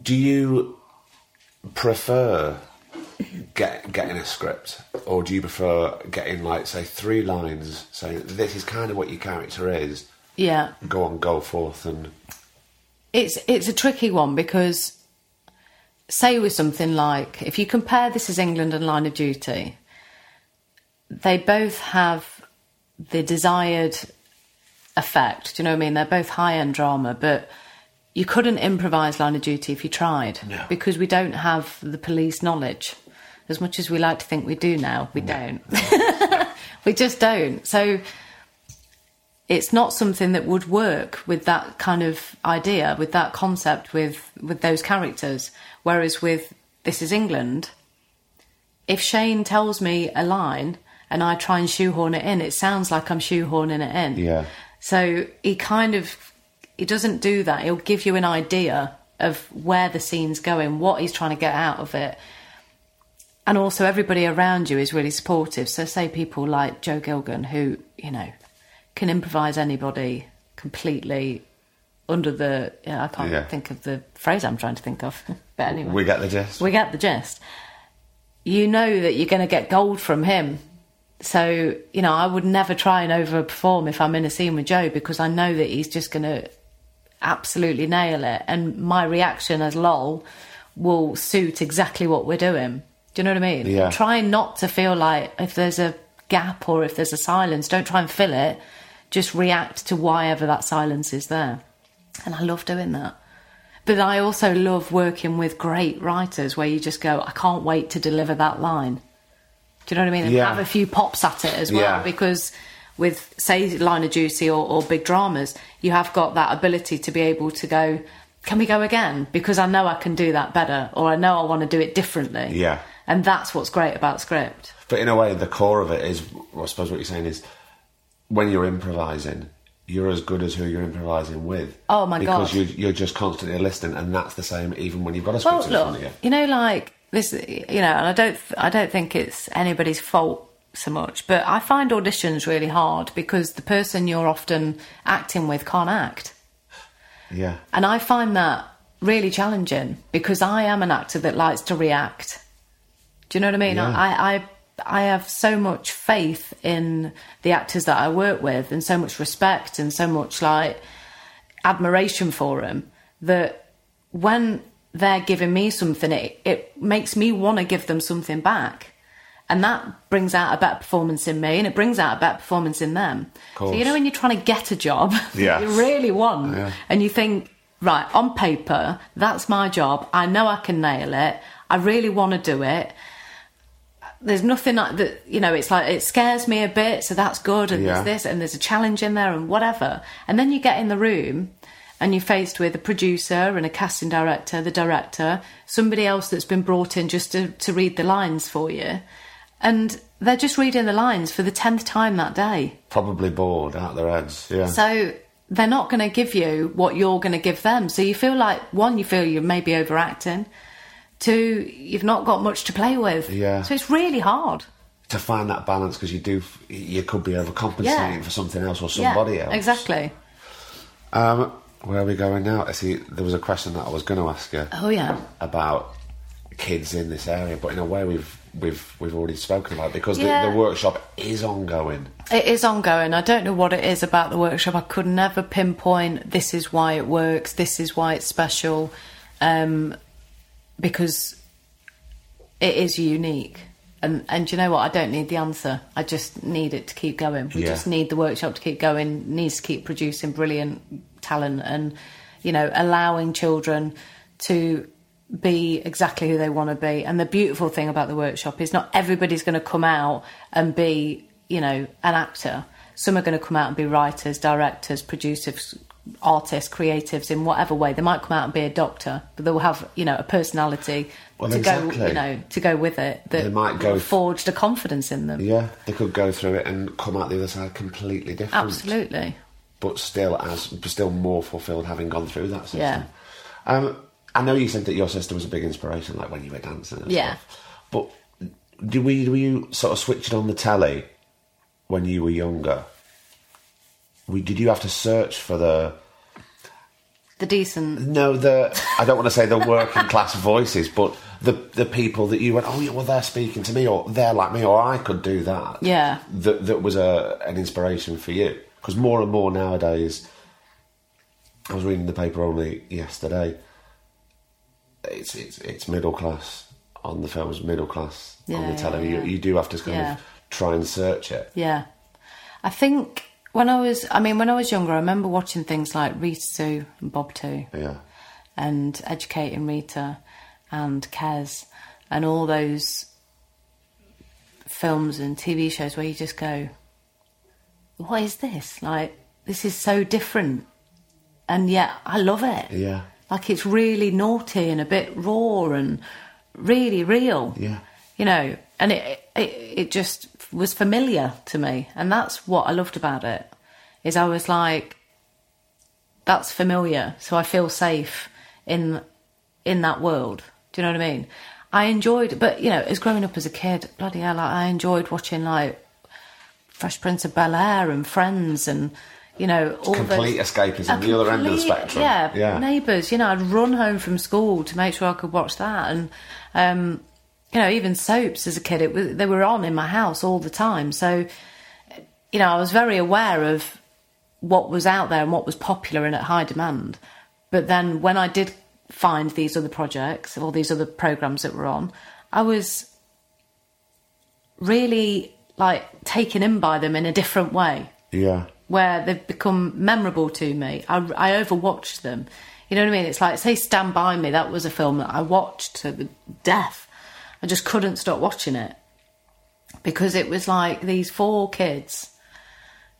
do you prefer get, getting a script, or do you prefer getting like say three lines saying this is kind of what your character is? Yeah, Go on, go forth, and it's it's a tricky one because say with something like if you compare This Is England and Line of Duty, they both have the desired effect. Do you know what I mean? They're both high end drama, but you couldn't improvise Line of Duty if you tried because we don't have the police knowledge. As much as we like to think we do now, we don't. (laughs) we just don't. So it's not something that would work with that kind of idea, with that concept, with with those characters. Whereas with This Is England, if Shane tells me a line and I try and shoehorn it in, it sounds like I'm shoehorning it in. Yeah. So he kind of he doesn't do that. He'll give you an idea of where the scene's going, what he's trying to get out of it. And also everybody around you is really supportive. So say people like Joe Gilgun who, you know, can improvise anybody completely under the yeah, I can't Yeah. think of the phrase I'm trying to think of. (laughs) but anyway. we get the gist. We get the gist. You know that you're going to get gold from him. So, you know, I would never try and overperform if I'm in a scene with Joe because I know that he's just going to absolutely nail it. And my reaction as lol will suit exactly what we're doing. Do you know what I mean? Yeah. Try not to feel like if there's a gap or if there's a silence, don't try and fill it. Just react to why ever that silence is there. And I love doing that. But I also love working with great writers where you just go, I can't wait to deliver that line. Do you know what I mean? And Yeah. have a few pops at it as well. Yeah. Because with, say, Line of Duty or, or big dramas, you have got that ability to be able to go, can we go again? Because I know I can do that better or I know I want to do it differently. Yeah. And that's what's great about script. But in a way, the core of it is, I suppose, what you're saying is, when you're improvising, you're as good as who you're improvising with. Oh, my because God. Because you're, you're just constantly listening, and that's the same even when you've got a script Well, in front of you. you know, like this, you know, and I don't, I don't think it's anybody's fault so much, but I find auditions really hard because the person you're often acting with can't act, Yeah. and I find that really challenging because I am an actor that likes to react. Do you know what I mean? Yeah. I, I, I have so much faith in the actors that I work with, and so much respect, and so much like admiration for them that when they're giving me something, it, it makes me want to give them something back. And that brings out a better performance in me and it brings out a better performance in them. So, you know, when you're trying to get a job that (laughs) you really want, Yeah. and you think, right, on paper, that's my job. I know I can nail it. I really want to do it. There's nothing like that, you know, it's like it scares me a bit, so that's good. And Yeah. there's this, and there's a challenge in there, and whatever. And then you get in the room and you're faced with a producer and a casting director, the director, somebody else that's been brought in just to, to read the lines for you. and they're just reading the lines for the tenth time that day. Probably bored out their heads. Yeah. So they're not going to give you what you're going to give them. So you feel like one, you feel you're maybe overacting. Two, you've not got much to play with. Yeah. So it's really hard. to find that balance because you do, you could be overcompensating Yeah. for something else or somebody yeah, else. Exactly. Um, where are we going now? I see. There was a question that I was going to ask you Oh yeah. about kids in this area, but in a way we've we've we've already spoken about it because Yeah. the, the workshop is ongoing. It is ongoing. I don't know what it is about the workshop. I could never pinpoint this is why it works, this is why it's special, um, because it is unique. And and you know what? I don't need the answer. I just need it to keep going. We Yeah. just need the workshop to keep going. Needs to keep producing brilliant talent, and you know, allowing children to be exactly who they want to be. And the beautiful thing about the workshop is not everybody's going to come out and be, you know, an actor. Some are going to come out and be writers, directors, producers, artists, creatives in whatever way. They might come out and be a doctor, but they'll have, you know, a personality Well, to go, you know, to go with it that They might go- forged a confidence in them. Yeah, they could go through it and come out the other side completely different. Absolutely. but still as still more fulfilled having gone through that system. Yeah. Um, I know you said that your sister was a big inspiration, like when you were dancing Yeah. stuff. But do we were you sort of switching on the telly when you were younger? We, did you have to search for the The decent. no the I don't want to say the working (laughs) class voices, but the the people that you went oh yeah well they're speaking to me or they're like me or I could do that Yeah. that that was a an inspiration for you because more and more nowadays I was reading the paper only yesterday it's it's it's middle class on the films middle class on Yeah, the telly yeah, you, you do have to kind Yeah. of try and search it Yeah. I think when I was, I mean, when I was younger, I remember watching things like Rita Sue and Bob Too. yeah and educating Rita and Kes and all those films and TV shows where you just go, what is this? Like, this is so different. And yet I love it. yeah Like, it's really naughty and a bit raw and really real. yeah You know, and it, it, it just was familiar to me. And that's what I loved about it, is I was like, that's familiar, so I feel safe in in that world. Do you know what I mean? I enjoyed, but you know, as growing up as a kid, bloody hell, like, I enjoyed watching like Fresh Prince of Bel Air and Friends, and you know, all complete those, escapism the other end of the spectrum Yeah, yeah Neighbours. You know, I'd run home from school to make sure I could watch that, and um, you know, even soaps as a kid, it was they were on in my house all the time. So, you know, I was very aware of what was out there and what was popular and at high demand. But then when I did find these other projects or these other programs that were on, I was really like taken in by them in a different way yeah where they've become memorable to me. I, I overwatched them. You know what I mean? It's like, say, Stand By Me, that was a film that I watched to the death. I just couldn't stop watching it because it was like these four kids,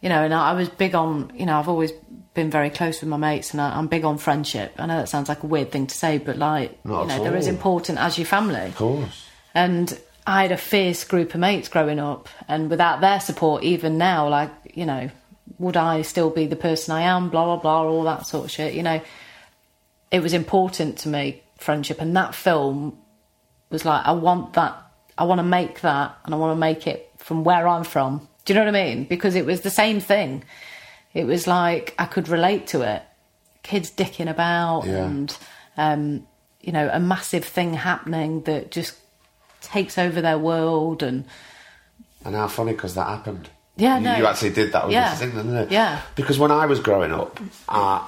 you know, and I, I was big on, you know, I've always been very close with my mates and I, I'm big on friendship. I know that sounds like a weird thing to say, but like, Not you know, they're as important as your family. of course And I had a fierce group of mates growing up, and without their support, even now, like, you know, would I still be the person I am? Blah, blah, blah, all that sort of shit. You know, it was important to me, friendship. And that film was like, I want that, I want to make that, and I want to make it from where I'm from. Do you know what I mean? Because it was the same thing. It was like I could relate to it. Kids dicking about Yeah. and, um, you know, a massive thing happening that just takes over their world and And how funny because that happened. Yeah, you, no. you actually did that with Yeah. England, didn't it? Yeah. Because when I was growing up, uh,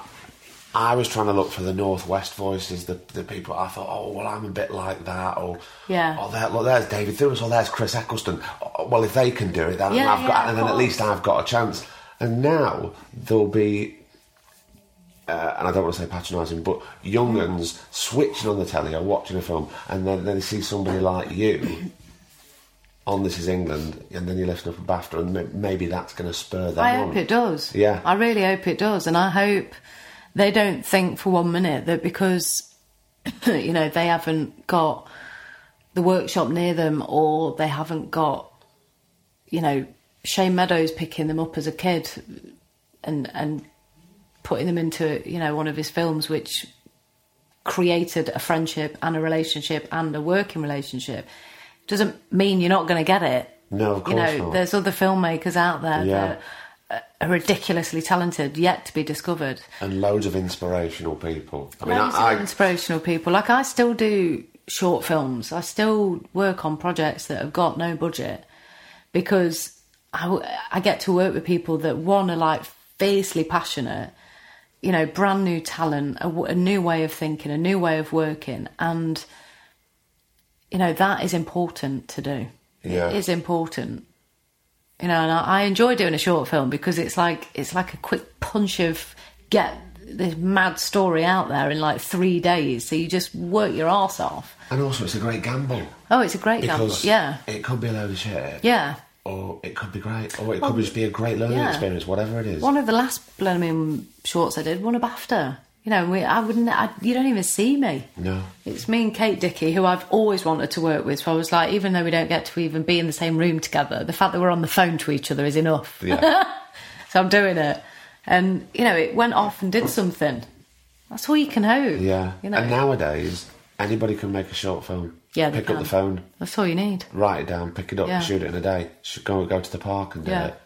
I was trying to look for the Northwest voices, the the people. I thought, oh well, I'm a bit like that, or Yeah. oh there, look, there's David Thewlis, or there's Chris Eccleston. Oh, well, if they can do it, then Yeah, I've got, yeah, and of then at least. I've got a chance. And now there'll be. Uh, and I don't want to say patronising, but young uns switching on the telly or watching a film, and then they see somebody like you (coughs) on This Is England, and then you lift up a BAFTA, and maybe that's going to spur them I on. hope it does. Yeah. I really hope it does. And I hope they don't think for one minute that because, (coughs) you know, they haven't got the workshop near them, or they haven't got, you know, Shane Meadows picking them up as a kid and and putting them into you know one of his films, which created a friendship and a relationship and a working relationship, doesn't mean you're not going to get it. No, of course You know, not. there's other filmmakers out there Yeah. that ridiculously talented, yet to be discovered. and loads of inspirational people. I mean, Loads I, of I inspirational people. Like I still do short films. I still work on projects that have got no budget because I get to work with people that one are like fiercely passionate, you know, brand new talent, a new way of thinking, a new way of working, and you know that is important to do. Yeah. It is important. You know, and I, I enjoy doing a short film because it's like it's like a quick punch of get this mad story out there in like three days. So you just work your arse off. and also it's a great gamble Oh, it's a great gamble. Yeah, it could be a load of shit, yeah. or it could be great, or it could just be a great learning yeah. experience, whatever it is. One of the last blooming shorts I did won a BAFTA. You know, we, I wouldn't. I, you don't even see me. No. It's me and Kate Dickie, who I've always wanted to work with. So I was like, even though we don't get to even be in the same room together, the fact that we're on the phone to each other is enough. Yeah. (laughs) So I'm doing it, and you know, it went off and did something. That's all you can hope. Yeah. You know, And nowadays, anybody can make a short film. Yeah, Pick up the phone, that's all you need. write it down, pick it up, Yeah. shoot it in a day. Should go go to the park and do Yeah. it.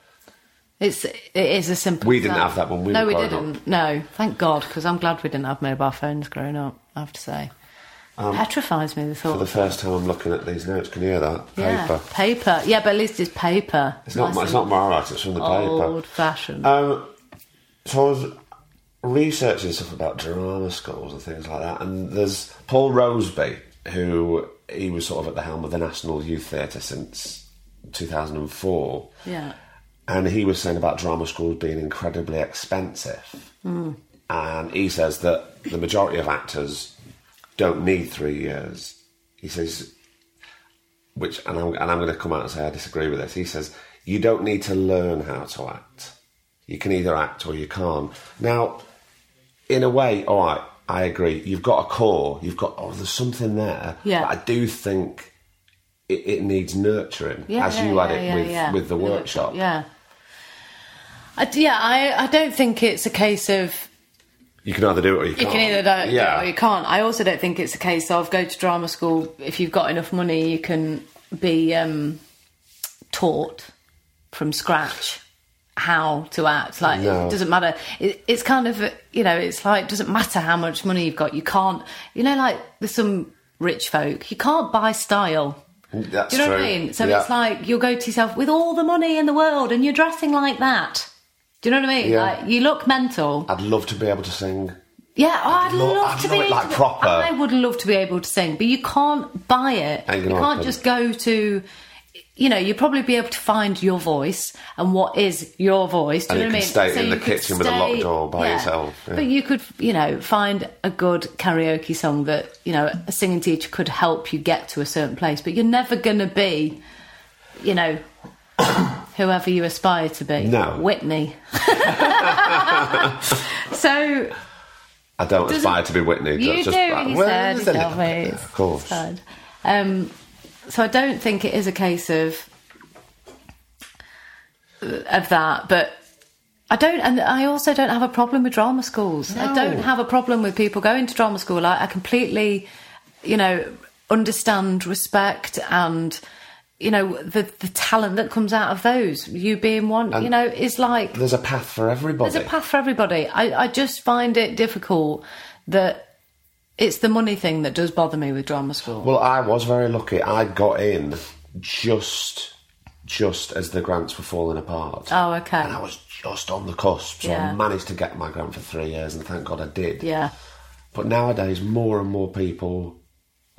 It's it is a simple. We didn't have that when we no, were we growing didn't. No, thank God, because I'm glad we didn't have mobile phones growing up. I have to say, It petrifies me the thought. Um, For the first time, I'm looking at these notes. Can you hear that? yeah, Paper. paper. Yeah, but at least it's paper. It's not. Nice It's not my art. It's from the paper. Old fashioned. Um, so I was researching stuff about drama schools and things like that, and there's Paul Roseby, who he was sort of at the helm of the National Youth Theatre since 2004, yeah. And he was saying about drama schools being incredibly expensive, and he says that the majority of actors don't need three years. He says which and I'm, and I'm going to come out and say I disagree with this. He says you don't need to learn how to act. You can either act or you can't. Now, in a way, oh, all right, I agree. You've got a core. You've got oh, there's something there. Yeah. But I do think it, it needs nurturing, Yeah, as yeah, you had yeah, it with with the workshop. Yeah. I, yeah, I, I don't think it's a case of You can either do it or you you can't. You can either do it yeah. or you can't. I also don't think it's a case of go to drama school. If you've got enough money, you can be um, taught from scratch how to act. Like No. it doesn't matter. It, it's kind of you know, it's like doesn't matter how much money you've got. You can't. You know, like there's some rich folk. You can't buy style. That's Do you know what true. I mean? So Yeah. it's like you'll go to yourself with all the money in the world and you're dressing like that. Do you know what I mean? Yeah. Like you look mental. I'd love to be able to sing. Yeah, oh, I'd, lo- love I'd to be it like to- proper. I would love to be able to sing, but you can't buy it. Ain't You can't happen. just go to. You know, you'd probably be able to find your voice and what is your voice. Do And you you what I mean? stay in the you kitchen with a locked door by yourself, yeah. But you could, you know, find a good karaoke song that you know a singing teacher could help you get to a certain place. But you're never going to be, you know, whoever you aspire to be. No. Whitney. (laughs) so I don't aspire to be Whitney. you do. just, you well, said, just you a told little me. Of course. Um, so I don't think it is a case of of that, but I don't, and I also don't have a problem with drama schools. I don't have a problem with people going to drama school. I, I completely, you know, understand, respect, and you know the the talent that comes out of those. You being one, you know, is like There's a path for everybody. there's a path for everybody. I, I just find it difficult that it's the money thing that does bother me with drama school. Well, I was very lucky. I got in just just as the grants were falling apart. Oh, okay. And I was just on the cusp, so Yeah. I managed to get my grant for three years, and thank God I did. yeah, But nowadays, more and more people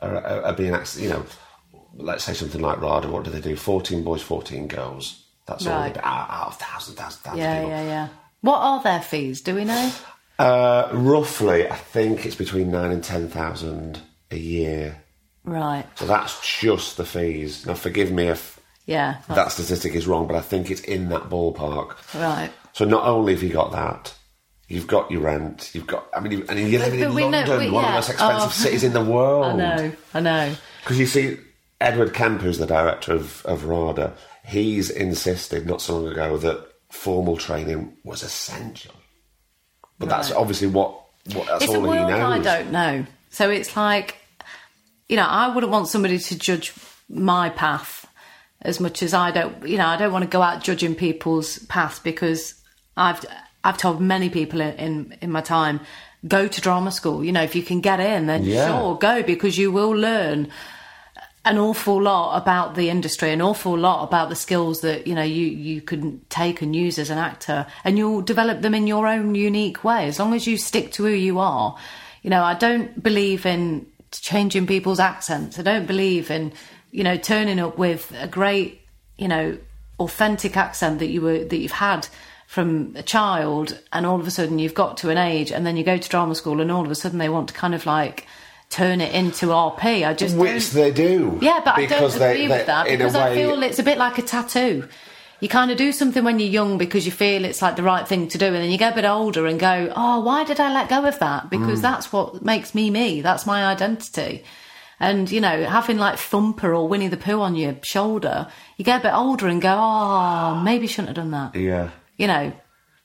are, are, are being asked. You know, let's say something like RADA. What do they do? Fourteen boys, fourteen girls. That's all Right. they do. Out, out of thousands, thousands, thousands yeah, people. yeah, yeah. What are their fees? Do we know? Uh, roughly, I think it's between nine and ten thousand a year. Right. So that's just the fees. Now, forgive me if Yeah. that statistic is wrong, but I think it's in that ballpark. Right. So not only have you got that, you've got your rent, you've got. I mean, you, and you're living but in we know- London, we- one of the most expensive Oh. cities in the (laughs) world. I know. I know. Because you see, Edward Kemp, who's the director of, of RADA, he's insisted not so long ago that formal training was essential. But that's obviously what, what that's it's a all he world knows. I don't know. So it's like, you know, I wouldn't want somebody to judge my path as much as I don't. You know, I don't want to go out judging people's paths because I've I've told many people in in, in my time go to drama school. You know, if you can get in, then Yeah. sure go because you will learn an awful lot about the industry, an awful lot about the skills that you know you you can take and use as an actor, and you'll develop them in your own unique way. As long as you stick to who you are, you know. I don't believe in changing people's accents. I don't believe in you know turning up with a great you know authentic accent that you were that you've had from a child, and all of a sudden you've got to an age, and then you go to drama school, and all of a sudden they want to kind of like turn it into RP. I just Which they do. yeah, but I don't agree they, with that because way, I feel it's a bit like a tattoo. You kind of do something when you're young because you feel it's like the right thing to do, and then you get a bit older and go, "Oh, why did I let go of that?" Mm. Because that's what makes me me. That's my identity. And you know, having like Thumper or Winnie the Pooh on your shoulder, you get a bit older and go, "Oh, maybe shouldn't have done that." yeah. You know,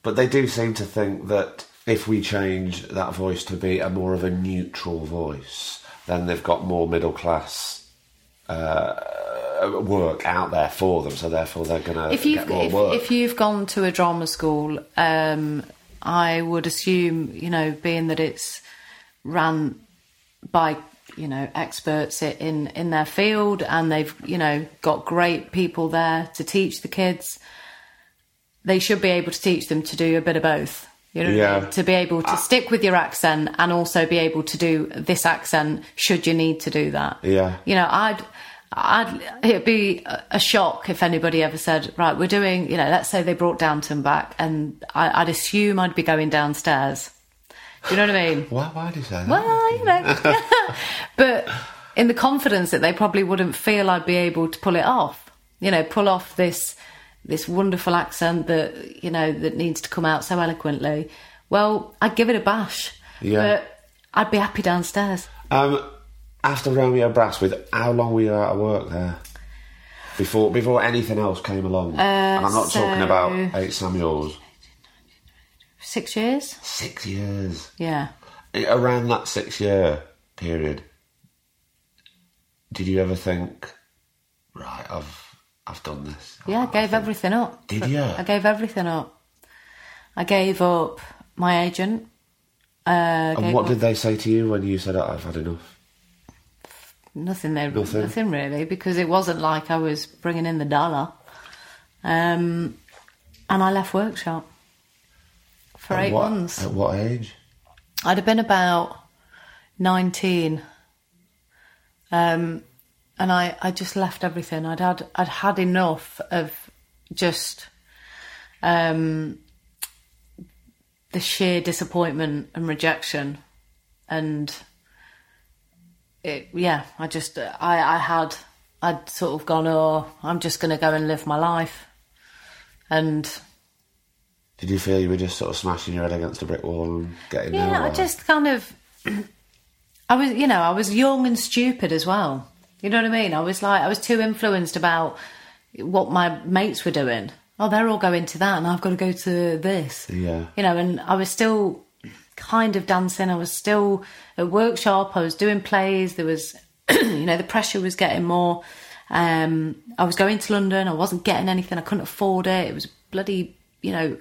But they do seem to think that if we change that voice to be a more of a neutral voice, then they've got more middle class uh, work out there for them. So therefore, they're going to if you've get more if, work. if you've gone to a drama school, um, I would assume you know, being that it's ran by you know experts in in their field, and they've you know got great people there to teach the kids. They should be able to teach them to do a bit of both. You know, Yeah. to be able to ah. stick with your accent and also be able to do this accent should you need to do that. Yeah. You know, I'd, I'd, it'd be a shock if anybody ever said, right, we're doing, you know, let's say they brought Downton back and I, I'd assume I'd be going downstairs. Do you know what I mean? (laughs) why, why do you say that? Well, you know, (laughs) but in the confidence that they probably wouldn't feel I'd be able to pull it off. You know, pull off this this wonderful accent that you know that needs to come out so eloquently. Well, I'd give it a bash. Yeah. But I'd be happy downstairs. Um, after Romeo Brassworth, how long were you out of work there? Before before anything else came along, and I'm not talking about H Samuels. Six years. Six years. Yeah. Around that six year period, did you ever think, right, I've I've done this? Yeah, I gave everything up. Did you? I gave everything up. I gave up my agent. Uh, And what up- did they say to you when you said, "Oh, "I've had enough"? Nothing there, Nothing? nothing. really, because it wasn't like I was bringing in the dollar. Um, and I left workshop for At eight what, months. At what age? I'd have been about nineteen, um, and I, I just left everything. I'd had I'd had enough of just um, the sheer disappointment and rejection, and it yeah. I just I I had I'd sort of gone oh I'm just going to go and live my life, and Did you feel you were just sort of smashing your head against a brick wall and getting Yeah, I just kind of, (clears throat) I was, you know, I was young and stupid as well. You know what I mean? I was like, I was too influenced about what my mates were doing. Oh, they're all going to that, and I've got to go to this. Yeah. You know, and I was still kind of dancing. I was still at workshop. I was doing plays. There was, (clears throat) you know, the pressure was getting more. Um, I was going to London. I wasn't getting anything. I couldn't afford it. It was bloody, you know,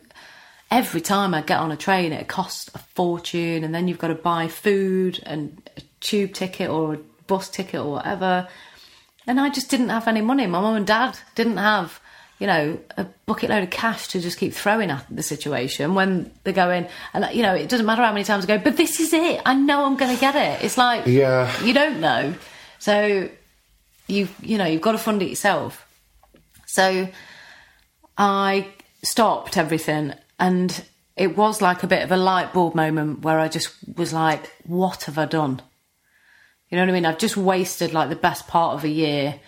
every time I get on a train, it costs a fortune, and then you've got to buy food and a tube ticket or a bus ticket or whatever. And I just didn't have any money. My mum and dad didn't have, you know, a bucket load of cash to just keep throwing at the situation when they're going. And you know, it doesn't matter how many times I go, but this is it. I know I'm going to get it. It's like, Yeah. you don't know, so you you know you've got to fund it yourself. So I stopped everything and it was like a bit of a light bulb moment where I just was like, what have I done? You know what I mean? I've just wasted like the best part of a year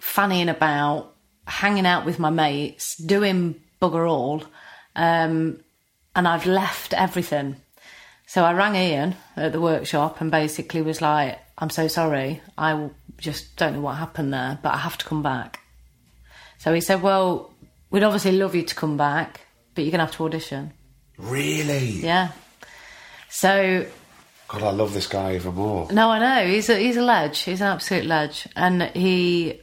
fannying about, hanging out with my mates, doing bugger all, um, and I've left everything. So I rang Ian at the workshop and basically was like, I'm so sorry. I just don't know what happened there, but I have to come back. So he said, well, we'd obviously love you to come back, but you're going to have to audition. Really? Yeah. So God, I love this guy even more. No, I know he's a he's a ledge. He's an absolute ledge, and he.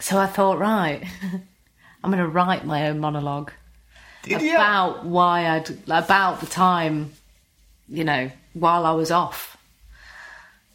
So I thought, right, (laughs) I'm going to write my own monologue Did you? about why I'd about the time, you know, while I was off,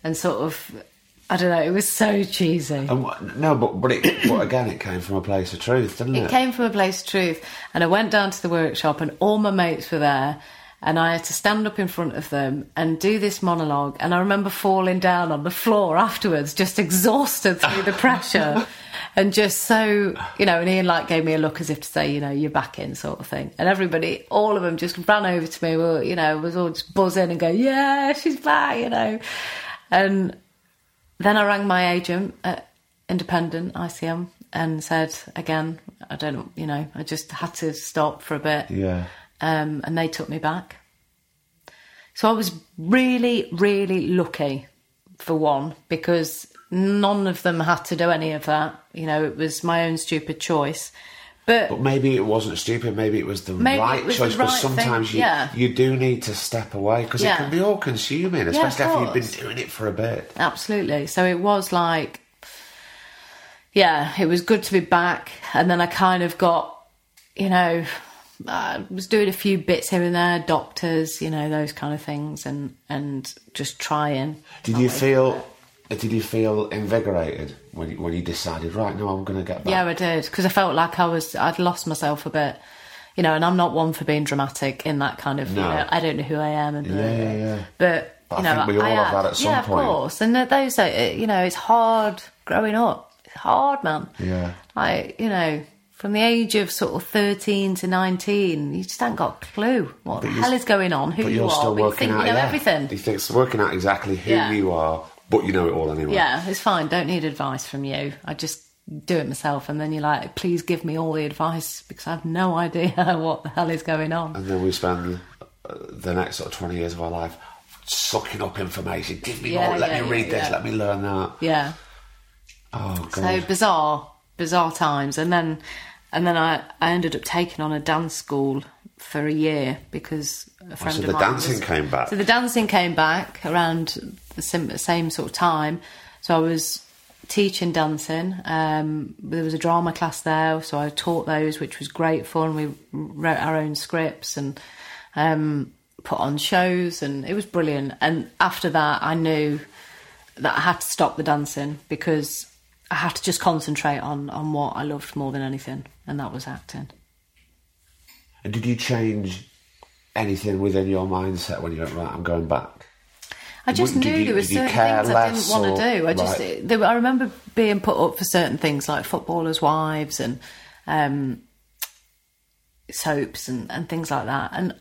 and sort of, I don't know. It was so cheesy. And what, no, but but, it, but again, it came from a place of truth, didn't it? It came from a place of truth, and I went down to the workshop, and all my mates were there. And I had to stand up in front of them and do this monologue. And I remember falling down on the floor afterwards, just exhausted through the pressure. (laughs) and just so, you know, and Ian like gave me a look as if to say, you know, you're back in sort of thing. And everybody, all of them just ran over to me, well, you know, was all just buzzing and go, yeah, she's back, you know. And then I rang my agent at Independent ICM and said, again, I don't know, you know, I just had to stop for a bit Yeah. Um, and they took me back. So I was really, really lucky for one because none of them had to do any of that. You know, it was my own stupid choice. But But maybe it wasn't stupid. Maybe it was the right was choice. Because right thing, sometimes you yeah. you do need to step away because Yeah. it can be all consuming, especially after you've been doing it for a bit. absolutely. So it was like, yeah, it was good to be back. And then I kind of got, you know, I was doing a few bits here and there, doctors, you know, those kind of things, and and just trying. Did you feel? Did you feel invigorated when you, when you decided? Right, no, I'm going to get back. Yeah, I did because I felt like I was I'd lost myself a bit, you know. And I'm not one for being dramatic in that kind of you know I don't know who I am and Yeah, yeah, yeah. But But you I know, think we all have that at some yeah, point. of course. And those are you know it's hard growing up. It's hard, man. Yeah. I you know from the age of sort of 13 to 19, you just ain't got a clue what the But you're hell is going on, who But you you're are. still but you think out you know yeah. everything. You think it's working out exactly who Yeah. you are, but you know it all anyway. Yeah, it's fine. Don't need advice from you. I just do it myself, and then you're like, please give me all the advice because I have no (laughs) idea what the hell is going on. And then we spend uh, the next sort of 20 years of our life sucking up information. Give me Yeah, more. Let me read this. Let me learn that. Yeah. Oh, God. So bizarre, bizarre times, and then and then I I ended up taking on a dance school for a year because a friend so of the mine dancing was- came back. So the dancing came back around the sim- same sort of time. So I was teaching dancing. Um, there was a drama class there, so I taught those, which was great fun. We wrote our own scripts and um, put on shows, and it was brilliant. And after that, I knew that I had to stop the dancing because I had to just concentrate on on what I loved more than anything, and that was acting. And did you change anything within your mindset when you went, right, I'm going back? I just Did knew you- there were certain things I didn't want to do. I just right. there, I remember being put up for certain things like footballers' wives and um, soaps and, and things like that. And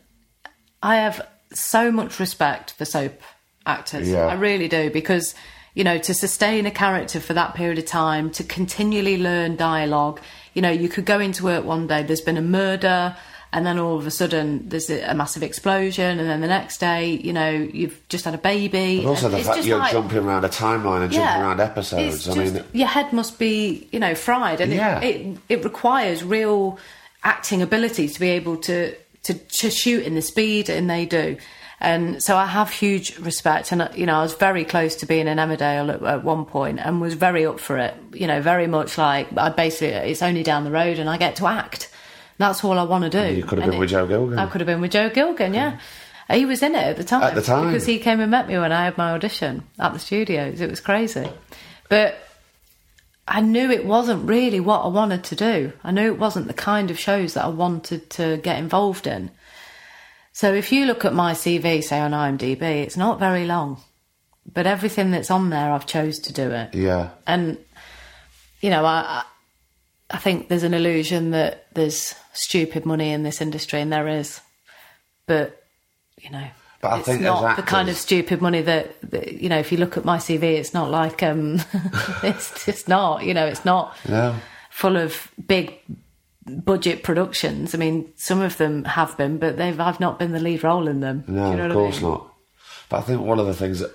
I have so much respect for soap actors. Yeah. I really do because you know to sustain a character for that period of time, to continually learn dialogue. You know, you could go into work one day. There's been a murder. And then all of a sudden, there's a, a massive explosion, and then the next day, you know, you've just had a baby. But also the fact you're like- jumping around a timeline and jumping around episodes. I just- mean, your head must be, you know, fried, and Yeah. it, it it requires real acting ability to be able to to, to shoot in the speed, and they do. And so I have huge respect, and you know, I was very close to being in Emmerdale at, at one point, and was very up for it. You know, very much like I basically it's only down the road, and I get to act. That's all I want to do. you could have And been with Joe Gilgun. I could have been with Joe Gilgun, yeah. He was in it at the time. At the time. Because he came and met me when I had my audition at the studios. It was crazy. But I knew it wasn't really what I wanted to do. I knew it wasn't the kind of shows that I wanted to get involved in. So if you look at my CV, say on IMDb, it's not very long. But everything that's on there, I've chose to do it yeah. and you know I, I think there's an illusion that there's stupid money in this industry, and there is, but you know. But I it's think not the kind of stupid money that, that you know. If you look at my CV, it's not like um, (laughs) it's just not. You know, it's not No. full of big budget productions. I mean, some of them have been, but they've I've not been the lead role in them. No, you know of what I course mean? not. But I think one of the things that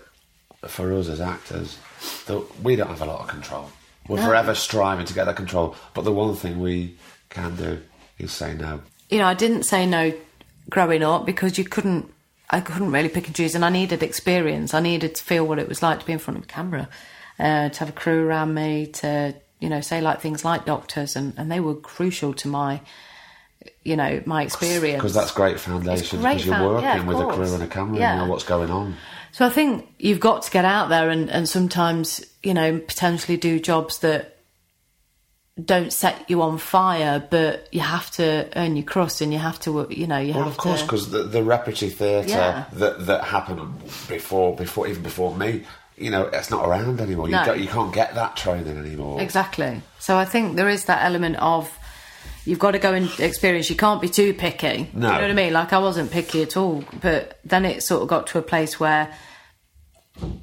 for us as actors that we don't have a lot of control. We're forever striving to get that control, but the one thing we can do is say no. you know, I didn't say no growing up because you couldn't. I couldn't really pick and choose, and I needed experience. I needed to feel what it was like to be in front of a camera, uh, to have a crew around me, to you know say like things like doctors, and, and they were crucial to my, you know, my experience. Because that's great foundation because you're working yeah, with a crew and a camera Yeah. and you know what's going on. So I think you've got to get out there and, and sometimes, you know, potentially do jobs that don't set you on fire, but you have to earn your crust and you have to, you know, you Well, have of course, because the, the repertory theatre Yeah. that that happened before, before even before me, you know, it's not around anymore. You, No. don't, you can't get that training anymore. Exactly. So I think there is that element of you've got to go and experience. You can't be too picky. No. You know what I mean? Like I wasn't picky at all, but then it sort of got to a place where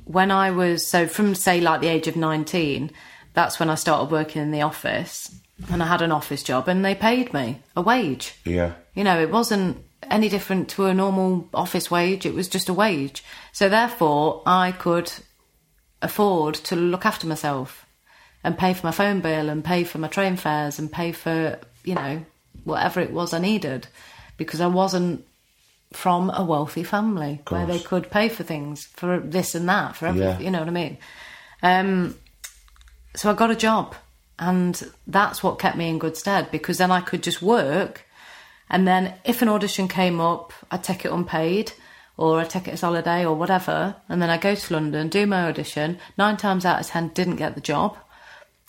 when I was so from say like the age of 19, that's when I started working in the office and I had an office job and they paid me a wage. Yeah, You know, it wasn't any different to a normal office wage, it was just a wage. So therefore, I could afford to look after myself and pay for my phone bill and pay for my train fares and pay for, you know, whatever it was I needed because I wasn't from a wealthy family where they could pay for things for this and that for everything, Yeah. you know what I mean? Um, so I got a job, and that's what kept me in good stead because then I could just work, and then if an audition came up, I'd take it unpaid, or take it as holiday or whatever, and then I go to London, do my audition. Nine times out of ten, didn't get the job.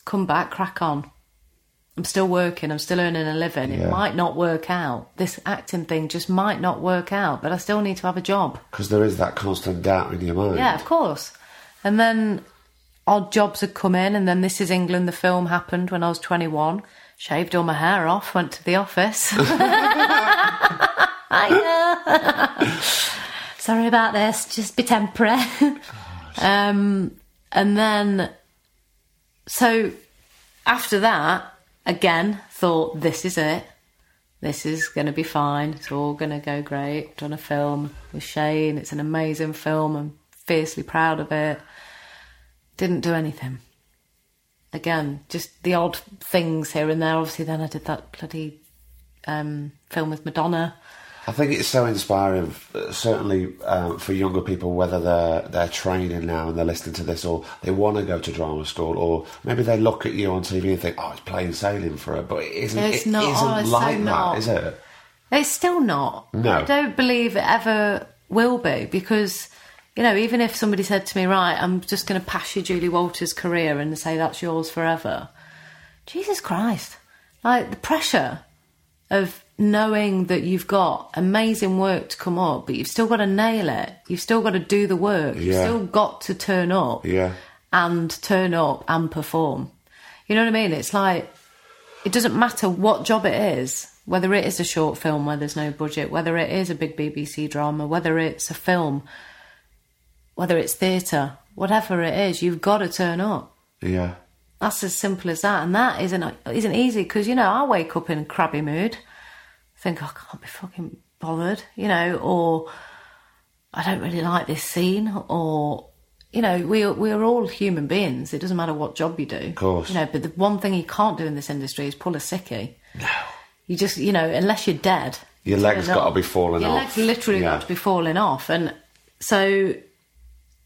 Come back, crack on. I'm still working. I'm still earning a living. Yeah. It might not work out. This acting thing just might not work out, but I still need to have a job. because there is that constant doubt in your mind. Yeah, of course. And then odd jobs had come in, and then This Is England, the film, happened when I was 21. Shaved all my hair off, went to the office. (laughs) Hiya. (laughs) Sorry about this, just be temporary. (laughs) um, and then, so after that, again, thought, this is it. This is going to be fine. It's all going to go great. Done a film with Shane. It's an amazing film. I'm fiercely proud of it. Didn't do anything. Again, just the odd things here and there. Obviously, then I did that bloody um, film with Madonna. I think it's so inspiring, uh, certainly um, for younger people, whether they're they're training now and they're listening to this, or they want to go to drama school, or maybe they look at you on TV and think, "Oh, it's plain sailing for her," but it isn't. It's it not. isn't Oh, it's so like that, not. is it? It's still not. No. I don't believe it ever will be because, you know, even if somebody said to me, right, I'm just going to pass you Julie Walters' career and say that's yours forever. Jesus Christ. Like the pressure of knowing that you've got amazing work to come up, but you've still got to nail it. You've still got to do the work. You've Yeah. still got to turn up Yeah. and turn up and perform. You know what I mean? It's like it doesn't matter what job it is, whether it is a short film where there's no budget, whether it is a big BBC drama, whether it's a film, whether it's theatre, whatever it is, you've got to turn up. Yeah. That's as simple as that, and that isn't isn't easy because you know I wake up in a crabby mood, think "Oh, I can't be fucking bothered, you know, or I don't really like this scene, or you know we we are all human beings. It doesn't matter what job you do, of course. You know, but the one thing you can't do in this industry is pull a sickie. No, you just you know unless you're dead, Your legs turn gotta be falling Your off. Your legs literally Yeah. got to be falling off, and so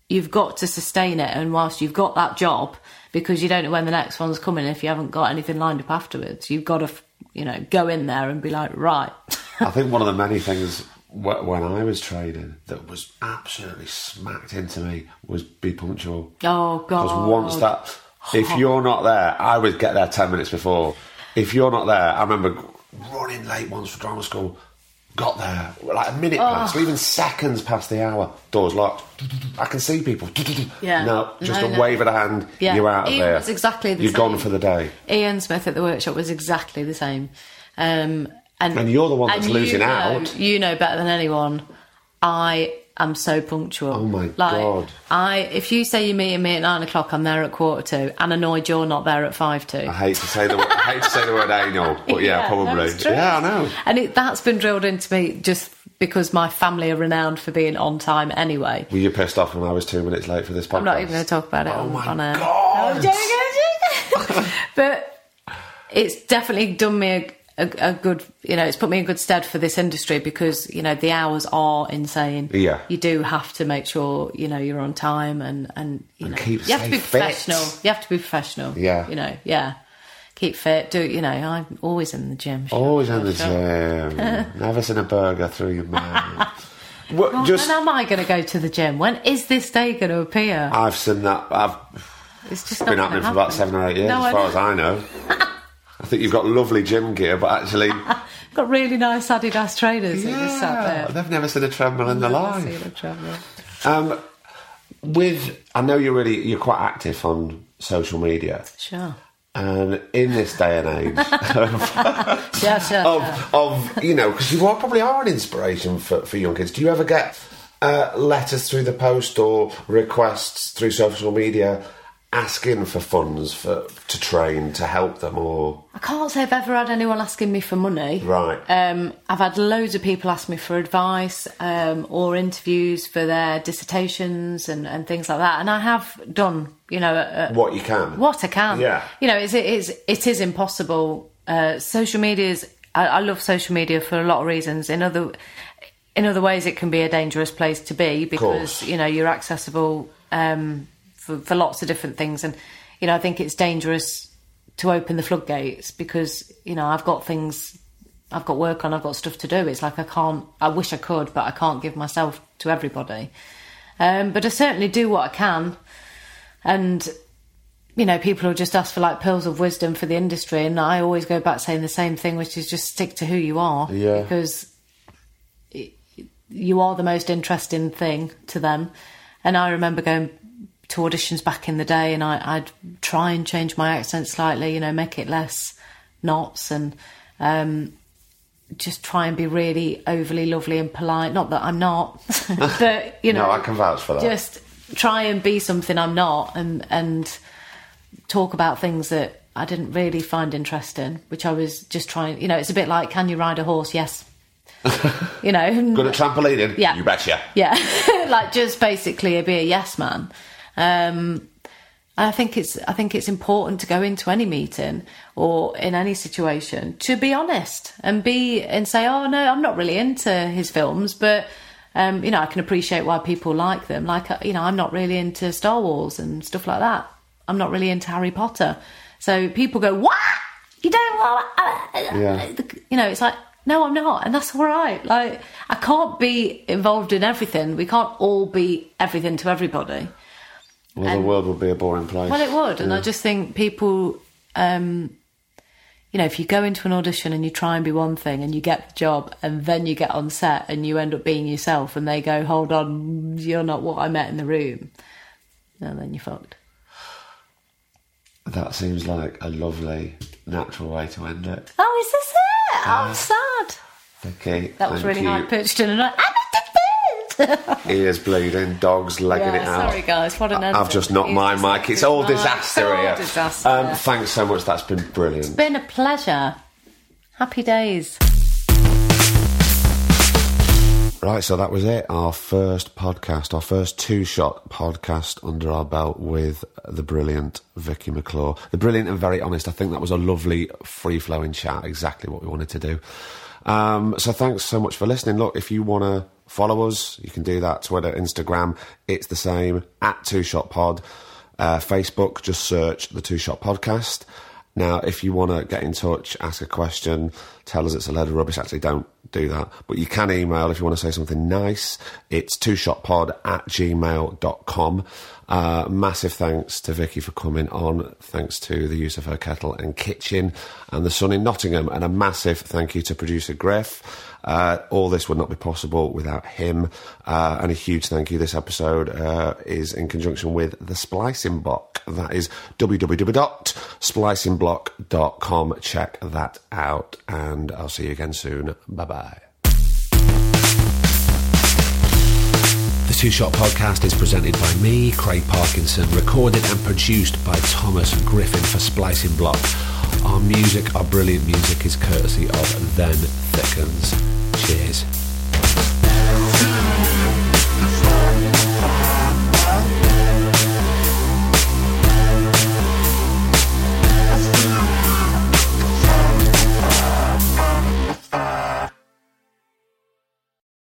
you've got to sustain it. And whilst you've got that job, because you don't know when the next one's coming, if you haven't got anything lined up afterwards, you've got to, you know, go in there and be like, right. I think one of the (laughs) many things when I was training that was absolutely smacked into me was be punctual. oh God. Because once that, if (laughs) you're not there, I would get there 10 minutes before. If you're not there, I remember running late once for drama school, got there, like a minute past, or even seconds past the hour, doors locked. I can see people. Yeah. No, just No, a no. wave of the hand, Yeah. you're out of Ian there. was exactly the You're gone for the day. Ian Smith at the workshop was exactly the same. Um, and, And you're the one that's losing know- out. You know better than anyone. I am so punctual. Oh my like, God. I if you say you meet me at nine o'clock, I'm there at quarter to, and annoyed you're not there at five to. I hate to say the I hate to say the word anal, but yeah, (laughs) no, probably. Yeah, I know. And it, that's been drilled into me just because my family are renowned for being on time anyway. Were you pissed off when I was two minutes late for this podcast? I'm not even going to talk about it Oh on, my on. God. I'm I'm (laughs) but it's definitely done me a, a, a good, you know, it's put me in good stead for this industry because you know the hours are insane. Yeah. you do have to make sure you know you're on time and and you know keep you have to be fit. professional. You have to be professional. Yeah. you know, yeah. Keep fit. Do you know? I'm always in the gym. sure, Always in the sure. gym. (laughs) Never seen a burger through your mouth. (laughs) What, Well, just, when am I going to go to the gym? When is this day going to appear? I've seen that. I've It's just been not happening gonna for about seven or eight years, No, as far as I know. (laughs) I think you've got lovely gym gear, but actually, (laughs) Got really nice Adidas trainers that just sat yeah, there. they've never seen a treadmill in their life. seen a treadmill. Um, with, I know you're really, you're quite active on social media, Sure. and in this day and age (laughs) Yeah, sure. of, of you know, because you are probably are an inspiration for, for young kids. Do you ever get uh, letters through the post or requests through social media asking for funds for to train to help them, or I can't say I've ever had anyone asking me for money. right? Um, I've had loads of people ask me for advice um, or interviews for their dissertations and, and things like that, and I have done, you know, what you can? what I can. Yeah. You know, it's, it is it is impossible. Uh, social media is. I, I love social media for a lot of reasons. In other in other ways, it can be a dangerous place to be because you know you're accessible um, for, for lots of different things, and you know I think it's dangerous to open the floodgates because you know I've got things. I've got work on. I've got stuff to do. It's like I can't. I wish I could, but I can't give myself to everybody. Um, but I certainly do what I can, and you know, people will just ask for like pearls of wisdom for the industry, and I always go back saying the same thing, which is just stick to who you are, Yeah. because it, you are the most interesting thing to them. And I remember going to auditions back in the day, and I, I'd try and change my accent slightly, you know, make it less Notts, and um, just try and be really overly lovely and polite. Not that I'm not, (laughs) but you know, no, I can vouch for that. just try and be something I'm not and and talk about things that I didn't really find interesting, which I was just trying you know, it's a bit like can you ride a horse? Yes. (laughs) you know Good at trampolining? Yeah. You betcha. Yeah. (laughs) like just basically be a yes man. Um I think it's I think it's important to go into any meeting or in any situation to be honest and be and say, oh no, I'm not really into his films, but um, you know I can appreciate why people like them. Like uh, you know I'm not really into Star Wars and stuff like that. I'm not really into Harry Potter. So people go, what? You don't want? Yeah. You know, it's like no, I'm not, and that's all right. Like I can't be involved in everything. We can't all be everything to everybody. Well, the world would be a boring place. Well, it would, and I just think people, um, you know, if you go into an audition and you try and be one thing and you get the job, and then you get on set and you end up being yourself, and they go, "Hold on, you're not what I met in the room," and then you're fucked. That seems like a lovely, natural way to end it. Oh, is this it? I'm sad. Okay. That was really you. high pitched and I'm (laughs) Ears bleeding, dogs legging Yeah, it out. sorry, guys, what an I- I've just knocked my mic. It's all it's disaster all here. disaster. Um, thanks so much. That's been brilliant. Been a pleasure. Happy days. Right, so that was it. Our first podcast, our first two shot podcast under our belt with the brilliant Vicky McClure. The brilliant and very honest. I think that was a lovely, free flowing chat, exactly what we wanted to do. Um, so thanks so much for listening. Look, if you want to follow us, you can do that. Twitter, Instagram, it's the same at Two Shot Pod. Uh, Facebook, just search the Two Shot Podcast. Now, if you want to get in touch, ask a question, tell us it's a load of rubbish, actually don't do that. But you can email if you want to say something nice. It's two twoshotpod at gmail.com. Uh, massive thanks to Vicky for coming on. Thanks to the use of her kettle and kitchen and the sun in Nottingham. And a massive thank you to producer Griff. Uh, all this would not be possible without him. Uh, and a huge thank you. This episode uh, is in conjunction with the Splicing Block. That is www.splicingblock.com. Check that out. And I'll see you again soon. Bye bye. The Two Shot Podcast is presented by me, Craig Parkinson, recorded and produced by Thomas Griffin for Splicing Block. Our music, our brilliant music, is courtesy of Then Thickens. Cheers.